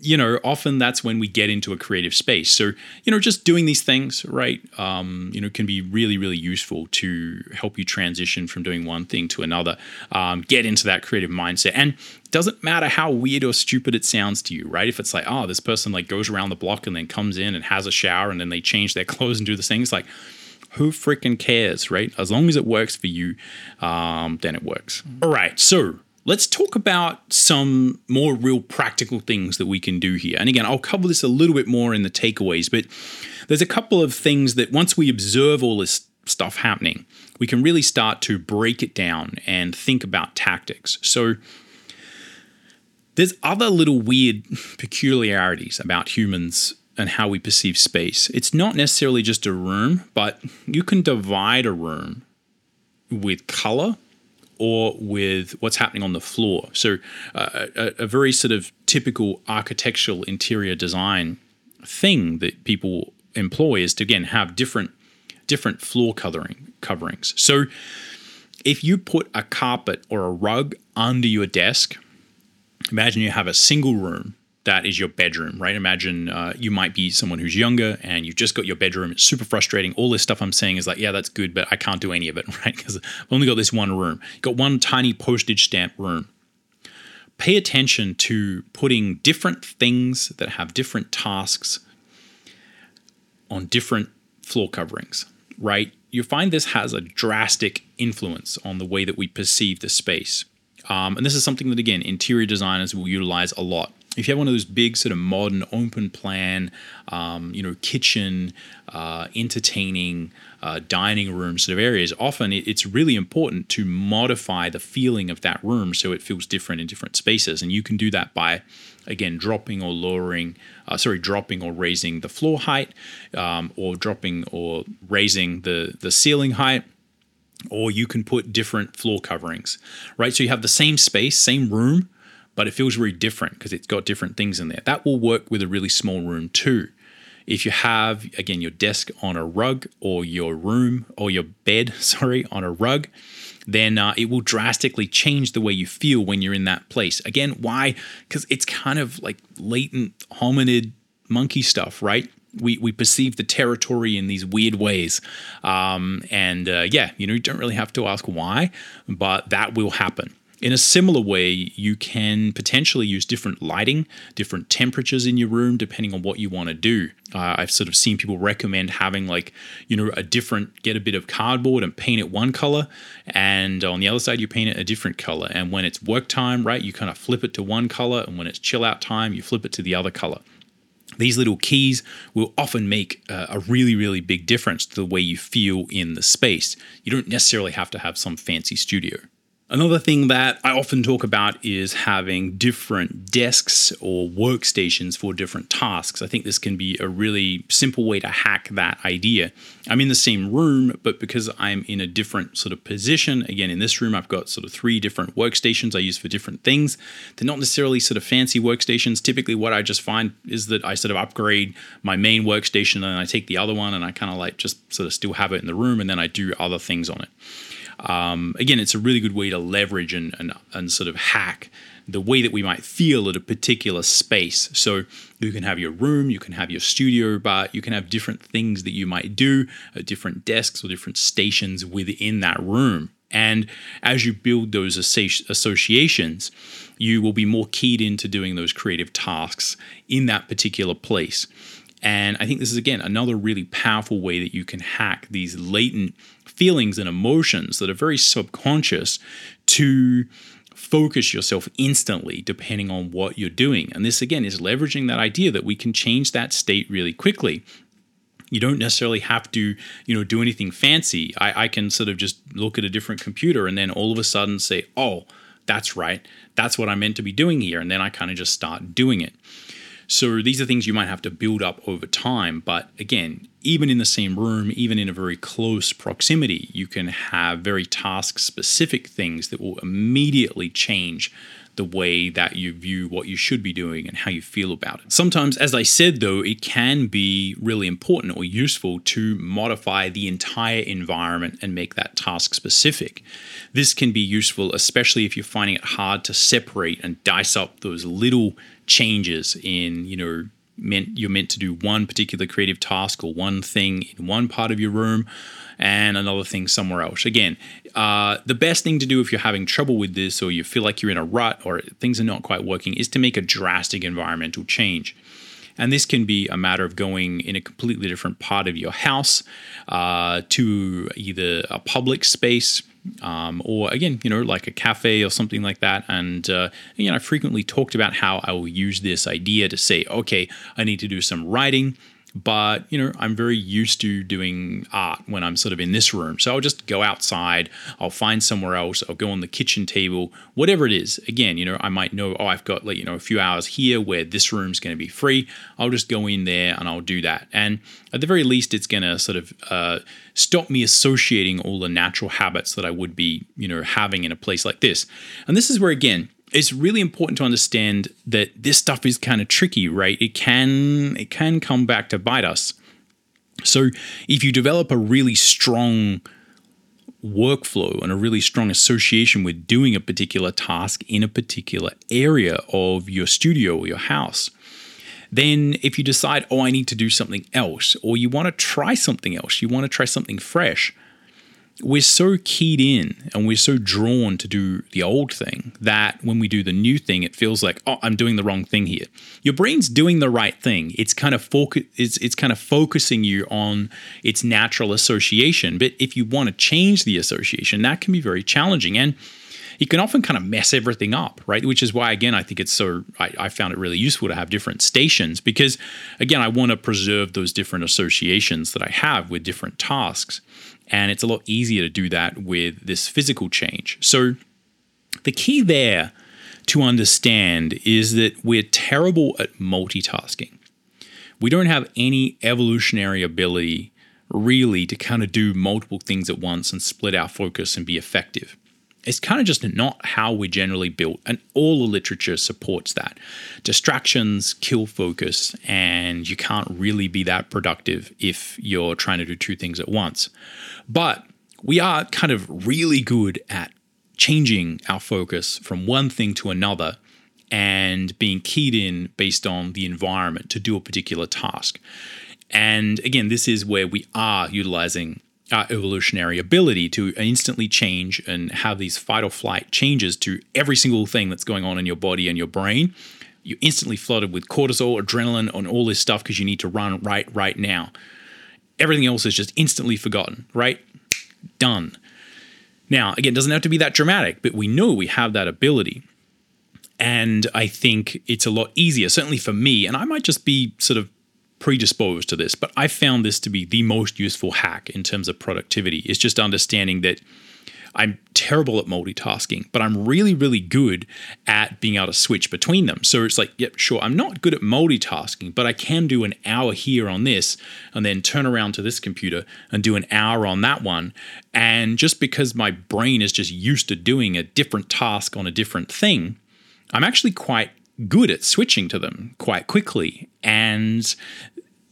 you know, often that's when we get into a creative space. So, you know, just doing these things, right, um, you know, can be really, really useful to help you transition from doing one thing to another, um, get into that creative mindset. And doesn't matter how weird or stupid it sounds to you, right? If it's like, oh, this person like goes around the block and then comes in and has a shower and then they change their clothes and do this thing, it's like, who freaking cares, right? As long as it works for you, um, then it works. All right, so let's talk about some more real practical things that we can do here. And again, I'll cover this a little bit more in the takeaways, but there's a couple of things that once we observe all this stuff happening, we can really start to break it down and think about tactics. So there's other little weird peculiarities about humans and how we perceive space. It's not necessarily just a room, but you can divide a room with color or with what's happening on the floor. So, uh, a, a, very sort of typical architectural interior design thing that people employ is to again have different different floor covering coverings. So, if you put a carpet or a rug under your desk, imagine you have a single room that is your bedroom, right? Imagine uh, you might be someone who's younger and you've just got your bedroom. It's super frustrating. All this stuff I'm saying is like, yeah, that's good, but I can't do any of it, right? Because I've only got this one room. Got one tiny postage stamp room. Pay attention to putting different things that have different tasks on different floor coverings, right? You find this has a drastic influence on the way that we perceive the space. Um, and this is something that, again, interior designers will utilize a lot if you have one of those big sort of modern open plan, um, you know, kitchen, uh, entertaining, uh, dining room sort of areas, often it's really important to modify the feeling of that room so it feels different in different spaces. And you can do that by, again, dropping or lowering, uh, sorry, dropping or raising the floor height, um, or dropping or raising the the ceiling height or you can put different floor coverings, right? So you have the same space, same room, but it feels very different because it's got different things in there. That will work with a really small room too. If you have, again, your desk on a rug or your room or your bed, sorry, on a rug, then uh, it will drastically change the way you feel when you're in that place. Again, why? Because it's kind of like latent hominid monkey stuff, right? We, we perceive the territory in these weird ways. Um, and uh, yeah, you know, you don't really have to ask why, but that will happen. In a similar way, you can potentially use different lighting, different temperatures in your room, depending on what you want to do. Uh, I've sort of seen people recommend having like, you know, a different, get a bit of cardboard and paint it one color. And on the other side, you paint it a different color. And when it's work time, right, you kind of flip it to one color. And when it's chill out time, you flip it to the other color these little keys will often make uh, a really, really big difference to the way you feel in the space. You don't necessarily have to have some fancy studio. Another thing that I often talk about is having different desks or workstations for different tasks. I think this can be a really simple way to hack that idea. I'm in the same room, but because I'm in a different sort of position, again, in this room, I've got sort of three different workstations I use for different things. They're not necessarily sort of fancy workstations. Typically, what I just find is that I sort of upgrade my main workstation and I take the other one and I kind of like just sort of still have it in the room and then I do other things on it. Um, again, it's a really good way to leverage and, and, and sort of hack the way that we might feel at a particular space. So you can have your room, you can have your studio, but you can have different things that you might do at different desks or different stations within that room. And as you build those associations, you will be more keyed into doing those creative tasks in that particular place. And I think this is, again, another really powerful way that you can hack these latent feelings and emotions that are very subconscious to focus yourself instantly depending on what you're doing. And this, again, is leveraging that idea that we can change that state really quickly. you don't necessarily have to you know do anything fancy I, I can sort of just look at a different computer and then all of a sudden say oh that's right that's what i'm meant to be doing here and then i kind of just start doing it so these are things you might have to build up over time but again even in the same room even in a very close proximity you can have very task specific things that will immediately change the way that you view what you should be doing and how you feel about it. Sometimes, as I said though, it can be really important or useful to modify the entire environment and make that task specific. This can be useful, especially if you're finding it hard to separate and dice up those little changes in, you know, meant you're meant to do one particular creative task or one thing in one part of your room and another thing somewhere else. Again, uh, the best thing to do if you're having trouble with this or you feel like you're in a rut or things are not quite working is to make a drastic environmental change. And this can be a matter of going in a completely different part of your house uh, to either a public space um, or again, you know, like a cafe or something like that. And uh, you know, I frequently talked about how I will use this idea to say, okay, I need to do some writing but you know i'm very used to doing art when i'm sort of in this room. So i'll just go outside i'll find somewhere else i'll go on the kitchen table whatever it is. Again you know i might know oh i've got like you know a few hours here where this room's going to be free. I'll just go in there and i'll do that. And at the very least it's going to sort of uh, stop me associating all the natural habits that i would be you know having in a place like this. And this is where again it's really important to understand that this stuff is kind of tricky, right? It can it can come back to bite us. So if you develop a really strong workflow and a really strong association with doing a particular task in a particular area of your studio or your house, then if you decide, oh, I need to do something else, or you want to try something else, you want to try something fresh, we're so keyed in and we're so drawn to do the old thing that when we do the new thing, it feels like, oh, I'm doing the wrong thing here. Your brain's doing the right thing. It's kind of focus. It's it's kind of focusing you on its natural association. But if you want to change the association, that can be very challenging and. It can often kind of mess everything up, right? Which is why, again, I think it's so, I, I found it really useful to have different stations because, again, I want to preserve those different associations that I have with different tasks. And it's a lot easier to do that with this physical change. So the key there to understand is that we're terrible at multitasking. We don't have any evolutionary ability really to kind of do multiple things at once and split our focus and be effective it's kind of just not how we're generally built, and all the literature supports that. Distractions kill focus, and you can't really be that productive if you're trying to do two things at once. But we are kind of really good at changing our focus from one thing to another and being keyed in based on the environment to do a particular task. And again, this is where we are utilizing our evolutionary ability to instantly change and have these fight or flight changes to every single thing that's going on in your body and your brain. You're instantly flooded with cortisol, adrenaline, and all this stuff because you need to run right right now. Everything else is just instantly forgotten, right? Done. Now, again, it doesn't have to be that dramatic, but we know we have that ability. And I think it's a lot easier, certainly for me, and I might just be sort of predisposed to this, but I found this to be the most useful hack in terms of productivity. Is just understanding that I'm terrible at multitasking, but I'm really, really good at being able to switch between them. So it's like, yep, sure, I'm not good at multitasking, but I can do an hour here on this and then turn around to this computer and do an hour on that one. And just because my brain is just used to doing a different task on a different thing, I'm actually quite good at switching to them quite quickly. And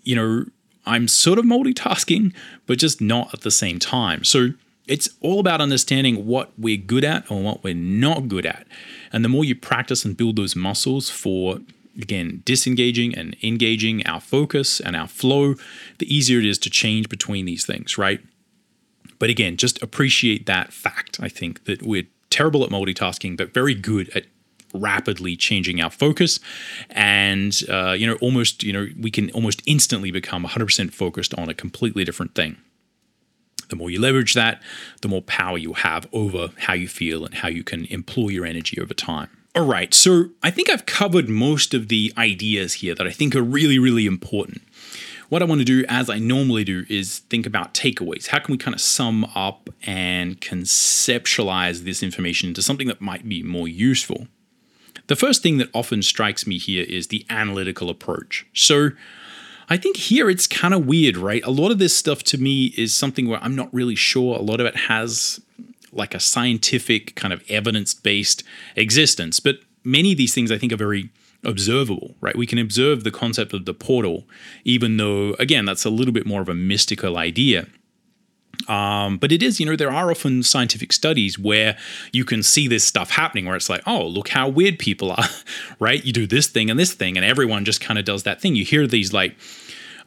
you know, I'm sort of multitasking, but just not at the same time. So it's all about understanding what we're good at and what we're not good at. And the more you practice and build those muscles for, again, disengaging and engaging our focus and our flow, the easier it is to change between these things, right? But again, just appreciate that fact. I think that we're terrible at multitasking, but very good at rapidly changing our focus and uh, you know almost you know we can almost instantly become 100% focused on a completely different thing the more you leverage that the more power you have over how you feel and how you can employ your energy over time all right so i think i've covered most of the ideas here that i think are really really important what I want to do, as I normally do, is think about takeaways. How can we kind of sum up and conceptualize this information into something that might be more useful? The first thing that often strikes me here is the analytical approach. So, I think here it's kind of weird, right? A lot of this stuff to me is something where I'm not really sure. A lot of it has like a scientific kind of evidence based existence, but many of these things I think are very observable, right? We can observe the concept of the portal, even though, again, that's a little bit more of a mystical idea. Um, but it is, you know, there are often scientific studies where you can see this stuff happening where it's like, oh, look how weird people are, right? You do this thing and this thing, and everyone just kind of does that thing. You hear these, like,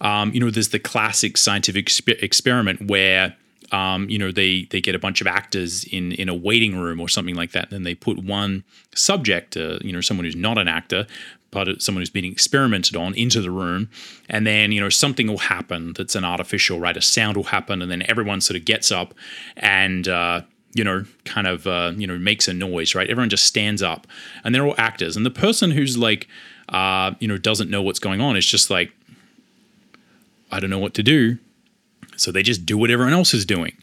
um, you know, there's the classic scientific exper- experiment where um, you know, they they get a bunch of actors in in a waiting room or something like that. And then they put one subject, uh, you know, someone who's not an actor, but someone who's being experimented on into the room, and then you know something will happen that's an artificial, right? A sound will happen, and then everyone sort of gets up and. Uh, you know, kind of, uh, you know, makes a noise, right? Everyone just stands up, and they're all actors. And the person who's like, uh, you know, doesn't know what's going on is just like, I don't know what to do so they just do what everyone else is doing.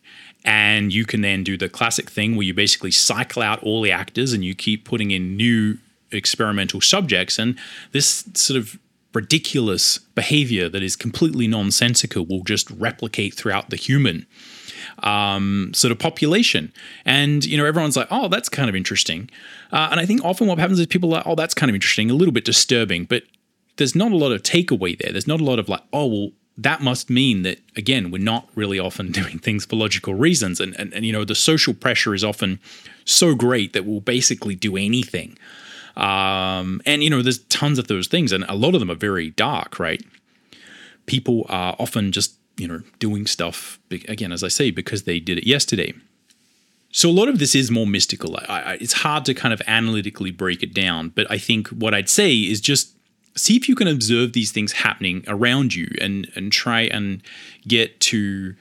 And you can then do the classic thing where you basically cycle out all the actors and you keep putting in new experimental subjects. And this sort of ridiculous behavior that is completely nonsensical will just replicate throughout the human um, sort of population. And, you know, everyone's like, oh, that's kind of interesting. Uh, and I think often what happens is people are like, oh, that's kind of interesting, a little bit disturbing, but there's not a lot of takeaway there. There's not a lot of like, oh, well, that must mean that again we're not really often doing things for logical reasons and, and, and you know the social pressure is often so great that we'll basically do anything um, and you know there's tons of those things and a lot of them are very dark right? People are often just you know doing stuff again as i say because they did it yesterday. So a lot of this is more mystical. I, I, it's hard to kind of analytically break it down but i think what i'd say is just see if you can observe these things happening around you and and try and get to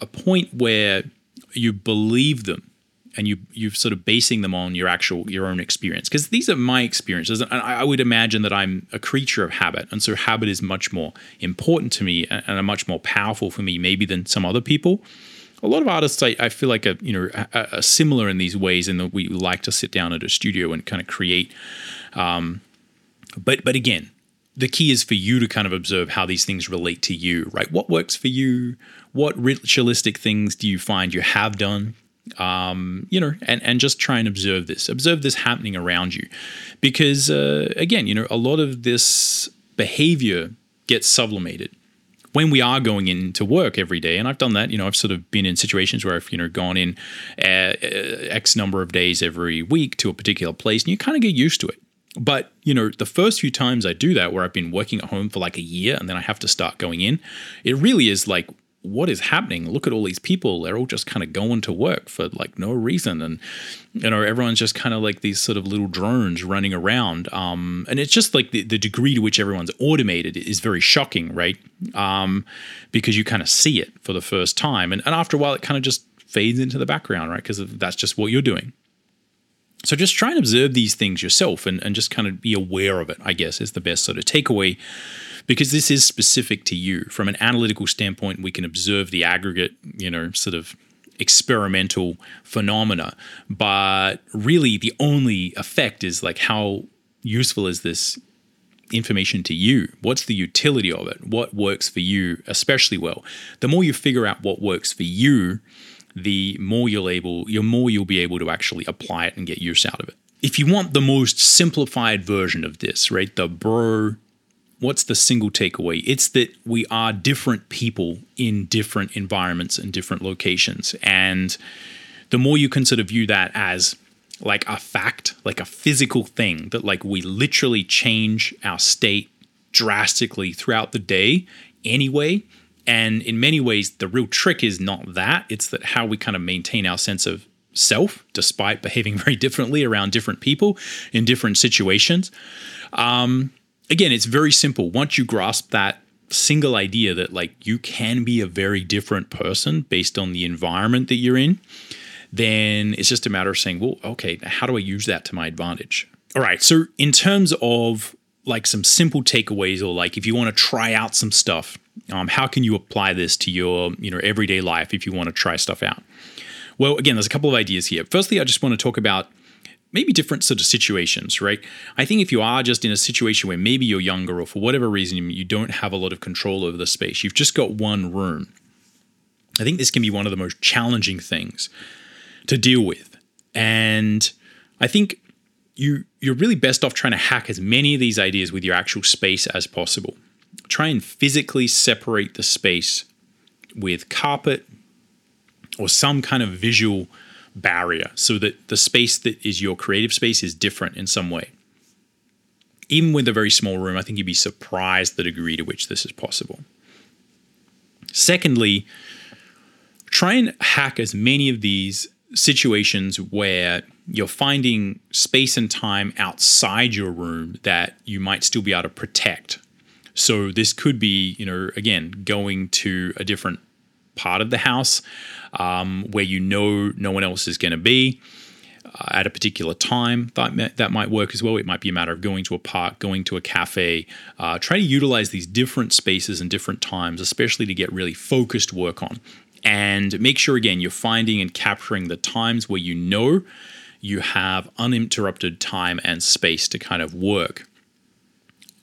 a point where you believe them and you you're sort of basing them on your actual your own experience because these are my experiences and I, I, would imagine that I'm a creature of habit and so habit is much more important to me and, and much more powerful for me maybe than some other people a lot of artists I, I feel like are you know are, are similar in these ways in that we like to sit down at a studio and kind of create um, but but again, the key is for you to kind of observe how these things relate to you, right? What works for you? What ritualistic things do you find you have done? Um, you know, and and just try and observe this, observe this happening around you, because uh, again, you know, a lot of this behavior gets sublimated when we are going into work every day, and I've done that, you know, I've sort of been in situations where I've, you know, gone in uh, uh X number of days every week to a particular place, and you kind of get used to it. But, you know, the first few times I do that, where I've been working at home for like a year and then I have to start going in, it really is like, what is happening? Look at all these people. They're all just kind of going to work for like no reason. And, you know, everyone's just kind of like these sort of little drones running around. Um, and it's just like the, the degree to which everyone's automated is very shocking, right? Um, because you kind of see it for the first time. And, and after a while, it kind of just fades into the background, right? Because that's just what you're doing. So just try and observe these things yourself and, and just kind of be aware of it, I guess, is the best sort of takeaway because this is specific to you. From an analytical standpoint, we can observe the aggregate, you know, sort of experimental phenomena. But really, the only effect is like how useful is this information to you? What's the utility of it? What works for you especially well? The more you figure out what works for you, the more you'll able, the more you'll be able to actually apply it and get use out of it. If you want the most simplified version of this, right, the bro, what's the single takeaway? It's that we are different people in different environments and different locations, and the more you can sort of view that as like a fact, like a physical thing that like we literally change our state drastically throughout the day anyway, and in many ways, the real trick is not that, it's that how we kind of maintain our sense of self despite behaving very differently around different people in different situations. Um, again, it's very simple. Once you grasp that single idea that like you can be a very different person based on the environment that you're in, then it's just a matter of saying, well, okay, how do I use that to my advantage? All right. So, in terms of like some simple takeaways or like if you want to try out some stuff um, how can you apply this to your you know everyday life if you want to try stuff out well again there's a couple of ideas here firstly i just want to talk about maybe different sort of situations right i think if you are just in a situation where maybe you're younger or for whatever reason you don't have a lot of control over the space you've just got one room i think this can be one of the most challenging things to deal with and i think you you're really best off trying to hack as many of these ideas with your actual space as possible. Try and physically separate the space with carpet or some kind of visual barrier so that the space that is your creative space is different in some way. Even with a very small room, I think you'd be surprised the degree to which this is possible. Secondly, try and hack as many of these situations where you're finding space and time outside your room that you might still be able to protect. So this could be, you know, again, going to a different part of the house um, where you know no one else is going to be uh, at a particular time. That that might work as well. It might be a matter of going to a park, going to a cafe. Uh, try to utilize these different spaces and different times, especially to get really focused work on. And make sure again you're finding and capturing the times where you know you have uninterrupted time and space to kind of work.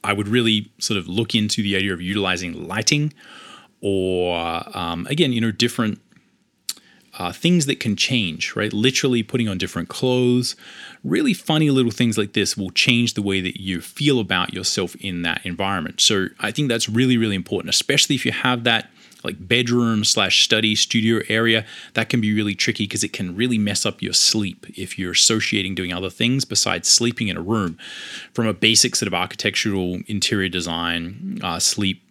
I would really sort of look into the idea of utilizing lighting or, um, again, you know, different uh, things that can change, right? Literally putting on different clothes. Really funny little things like this will change the way that you feel about yourself in that environment. So I think that's really, really important, especially if you have that like bedroom slash study studio area, that can be really tricky because it can really mess up your sleep if you're associating doing other things besides sleeping in a room. From a basic sort of architectural interior design, uh, sleep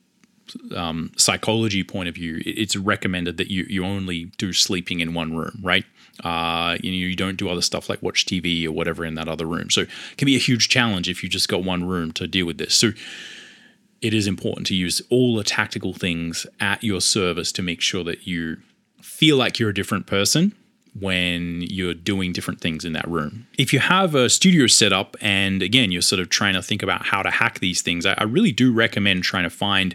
um, psychology point of view, it's recommended that you, you only do sleeping in one room, right? Uh, you, know, you don't do other stuff like watch TV or whatever in that other room. So it can be a huge challenge if you just got one room to deal with this. So it is important to use all the tactical things at your service to make sure that you feel like you're a different person when you're doing different things in that room. If you have a studio set up and again, you're sort of trying to think about how to hack these things, I, really do recommend trying to find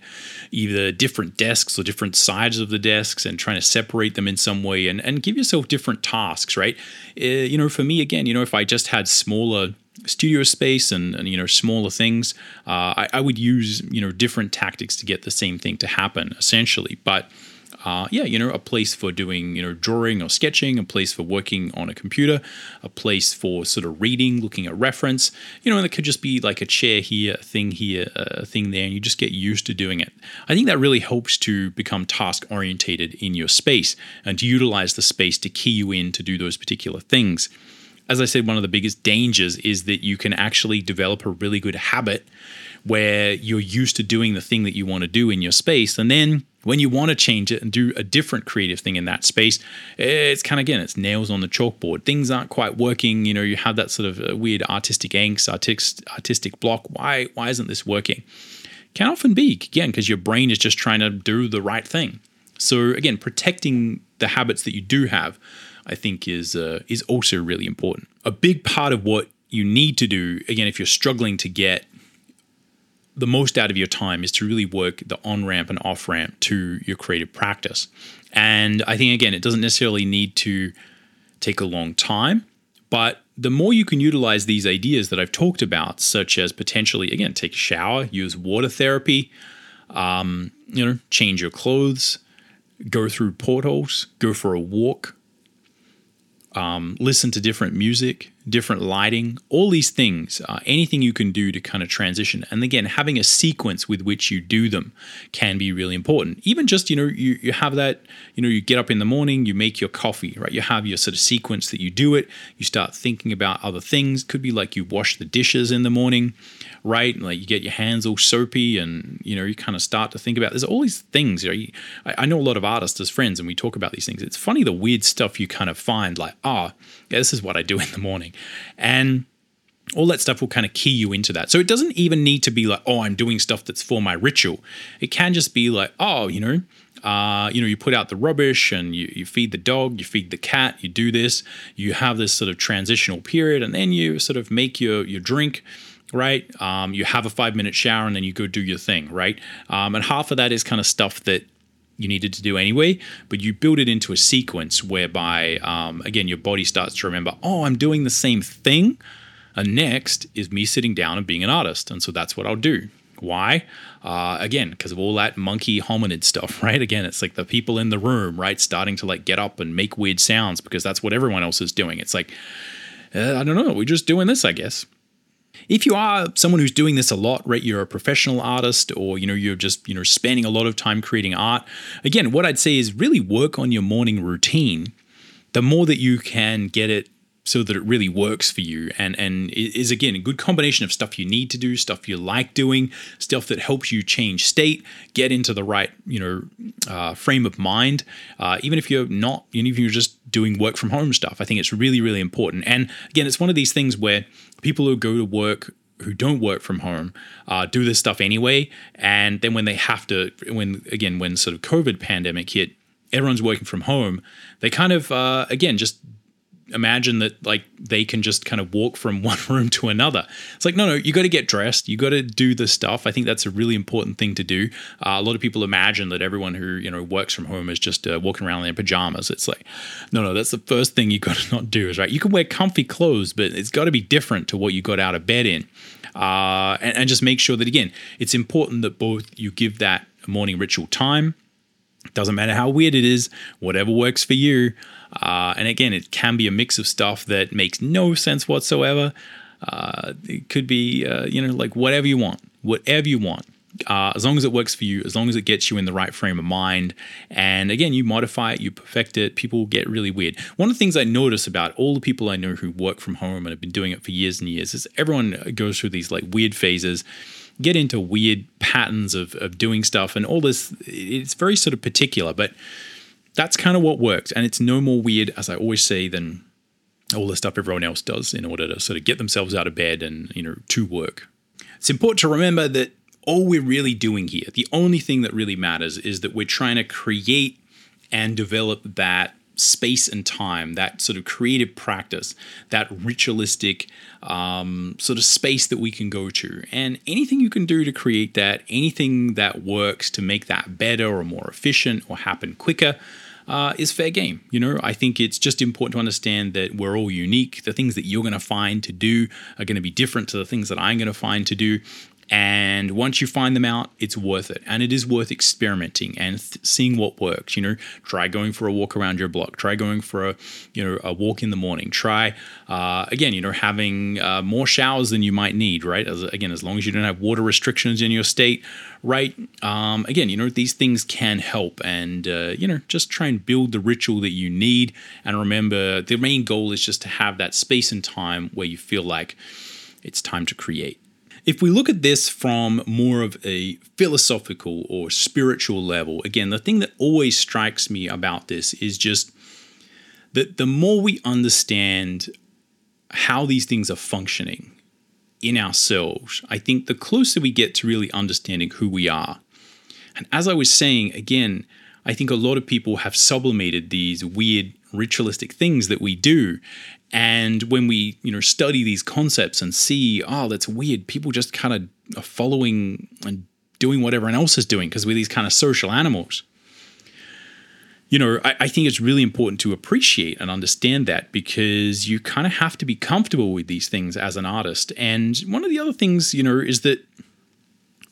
either different desks or different sides of the desks and trying to separate them in some way and, and give yourself different tasks, right? Uh, you know, for me, again, you know, if I just had smaller studio space and, and, you know smaller things uh, I, I, would use you know different tactics to get the same thing to happen essentially but uh, yeah you know a place for doing you know drawing or sketching a place for working on a computer a place for sort of reading looking at reference. You know and it could just be like a chair here a thing here a thing there and you just get used to doing it. I think that really helps to become task orientated in your space and to utilize the space to key you in to do those particular things. As I said, one of the biggest dangers is that you can actually develop a really good habit where you're used to doing the thing that you want to do in your space. And then when you want to change it and do a different creative thing in that space, it's kind of again, it's nails on the chalkboard. Things aren't quite working. You know, you have that sort of uh, weird artistic angst, artistic, artistic block. Why, why isn't this working? Can often be, again, because your brain is just trying to do the right thing. So, again, protecting the habits that you do have I think is uh, is also really important. A big part of what you need to do, again, if you're struggling to get the most out of your time, is to really work the on ramp and off ramp to your creative practice. And I think again, it doesn't necessarily need to take a long time, but the more you can utilize these ideas that I've talked about, such as potentially again take a shower, use water therapy, um, you know, change your clothes, go through portals, go for a walk, um, listen to different music, different lighting, all these things, uh, anything you can do to kind of transition. And again, having a sequence with which you do them can be really important. Even just, you know, you, you have that, you know, you get up in the morning, you make your coffee, right? You have your sort of sequence that you do it. You start thinking about other things. Could be like you wash the dishes in the morning, right? Like you get your hands all soapy and, you know, you kind of start to think about, there's all these things, you know, you, I, I, know a lot of artists as friends and we talk about these things. It's funny the weird stuff you kind of find like, ah, oh, yeah, this is what I do in the morning. And all that stuff will kind of key you into that. So it doesn't even need to be like, oh, I'm doing stuff that's for my ritual. It can just be like, oh, you know, uh, you know, you put out the rubbish and you, you feed the dog, you feed the cat, you do this, you have this sort of transitional period, and then you sort of make your your drink right? Um, you have a five minute shower and then you go do your thing, right? Um, and half of that is kind of stuff that you needed to do anyway, but you build it into a sequence whereby, um, again, your body starts to remember, oh, I'm doing the same thing. And next is me sitting down and being an artist. And so that's what I'll do. Why? Uh, again, because of all that monkey hominid stuff, right? Again, it's like the people in the room, right, starting to like get up and make weird sounds because that's what everyone else is doing. It's like, uh, I don't know, we're just doing this, I guess. If you are someone who's doing this a lot, right, you're a professional artist or you know you're just, you know, spending a lot of time creating art, again, what I'd say is really work on your morning routine. The more that you can get it so that it really works for you. And and is again a good combination of stuff you need to do stuff you like doing stuff that helps you change state get into the right you know uh, frame of mind uh, even if you're not even if you're just doing work from home stuff. I think it's really really important. And again it's one of these things where people who go to work who don't work from home uh, do this stuff anyway. And then when they have to when again when sort of covid pandemic hit everyone's working from home they kind of uh, again just imagine that like they can just kind of walk from one room to another. It's like, no, no, you got to get dressed. You got to do the stuff. I think that's a really important thing to do. Uh, a lot of people imagine that everyone who, you know, works from home is just uh, walking around in pajamas. It's like, no, no, that's the first thing you got to not do is right. You can wear comfy clothes, but it's got to be different to what you got out of bed in. Uh, and, and just make sure that, again, it's important that both you give that morning ritual time. Doesn't matter how weird it is, whatever works for you. Uh, and again, it can be a mix of stuff that makes no sense whatsoever. Uh, it could be, uh, you know, like whatever you want, whatever you want. Uh, as long as it works for you, as long as it gets you in the right frame of mind. And again, you modify it, you perfect it, people get really weird. One of the things I notice about all the people I know who work from home and have been doing it for years and years is everyone goes through these like weird phases get into weird patterns of, of doing stuff and all this it's very sort of particular but that's kind of what works. And it's no more weird, as I always say, than all the stuff everyone else does in order to sort of get themselves out of bed and, you know, to work. It's important to remember that all we're really doing here, the only thing that really matters is that we're trying to create and develop that space and time, that sort of creative practice, that ritualistic um, sort of space that we can go to. And anything you can do to create that, anything that works to make that better or more efficient or happen quicker, uh, is fair game. You know, I think it's just important to understand that we're all unique. The things that you're going to find to do are going to be different to the things that I'm going to find to do. And once you find them out, it's worth it. And it is worth experimenting and th- seeing what works. You know, try going for a walk around your block. Try going for a, you know, a walk in the morning. Try, uh, again, you know, having uh, more showers than you might need, right? As, again, as long as you don't have water restrictions in your state, right? Um, again, you know, these things can help. And, uh, you know, just try and build the ritual that you need. And remember, the main goal is just to have that space and time where you feel like it's time to create. If we look at this from more of a philosophical or spiritual level, again, the thing that always strikes me about this is just that the more we understand how these things are functioning in ourselves, I think the closer we get to really understanding who we are. And as I was saying, again, I think a lot of people have sublimated these weird ritualistic things that we do and when we, you know, study these concepts and see, oh, that's weird, people just kind of are following and doing what everyone else is doing because we're these kind of social animals. You know, I, I think it's really important to appreciate and understand that because you kind of have to be comfortable with these things as an artist. And one of the other things, you know, is that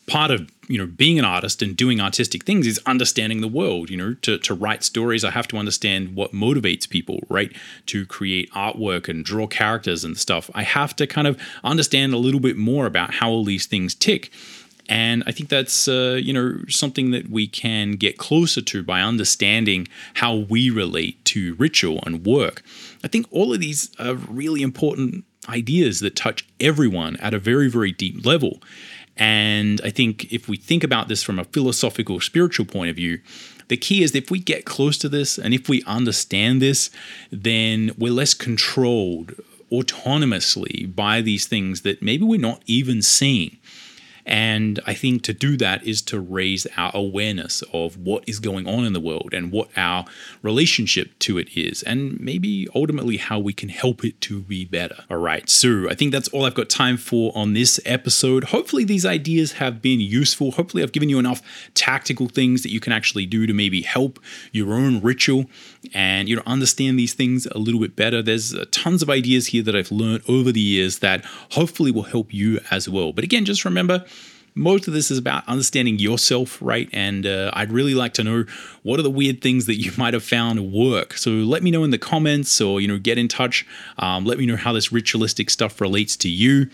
part of you know being an artist and doing artistic things is understanding the world you know to, to write stories i have to understand what motivates people right to create artwork and draw characters and stuff i have to kind of understand a little bit more about how all these things tick and I think that's uh, you know something that we can get closer to by understanding how we relate to ritual and work. I think all of these are really important ideas that touch everyone at a very very deep level. And I think if we think about this from a philosophical, spiritual point of view, the key is if we get close to this and if we understand this, then we're less controlled autonomously by these things that maybe we're not even seeing. And I think to do that is to raise our awareness of what is going on in the world and what our relationship to it is, and maybe ultimately how we can help it to be better. All right, so I think that's all I've got time for on this episode. Hopefully, these ideas have been useful. Hopefully, I've given you enough tactical things that you can actually do to maybe help your own ritual and you know understand these things a little bit better. There's uh, tons of ideas here that I've learned over the years that hopefully will help you as well. But again, just remember most of this is about understanding yourself, right? And uh, I'd really like to know what are the weird things that you might have found work. So let me know in the comments, or you know, get in touch. Um, let me know how this ritualistic stuff relates to you.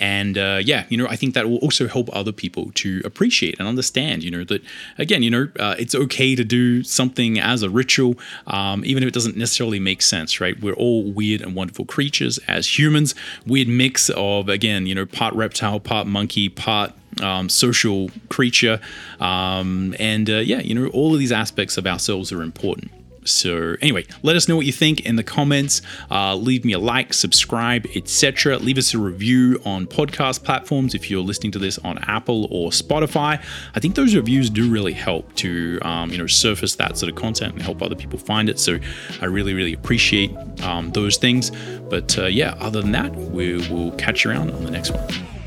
And uh, yeah, you know, I think that will also help other people to appreciate and understand. You know that again, you know, uh, it's okay to do something as a ritual, um, even if it doesn't necessarily make sense, right? We're all weird and wonderful creatures as humans. Weird mix of again, you know, part reptile, part monkey, part um, social creature. Um, and uh, yeah, you know, all of these aspects of ourselves are important. So, anyway, let us know what you think in the comments. Uh, leave me a like, subscribe, etc. Leave us a review on podcast platforms if you're listening to this on Apple or Spotify. I think those reviews do really help to um, you know surface that sort of content and help other people find it. So, I really, really appreciate um, those things. But uh, yeah, other than that, we will catch you around on the next one.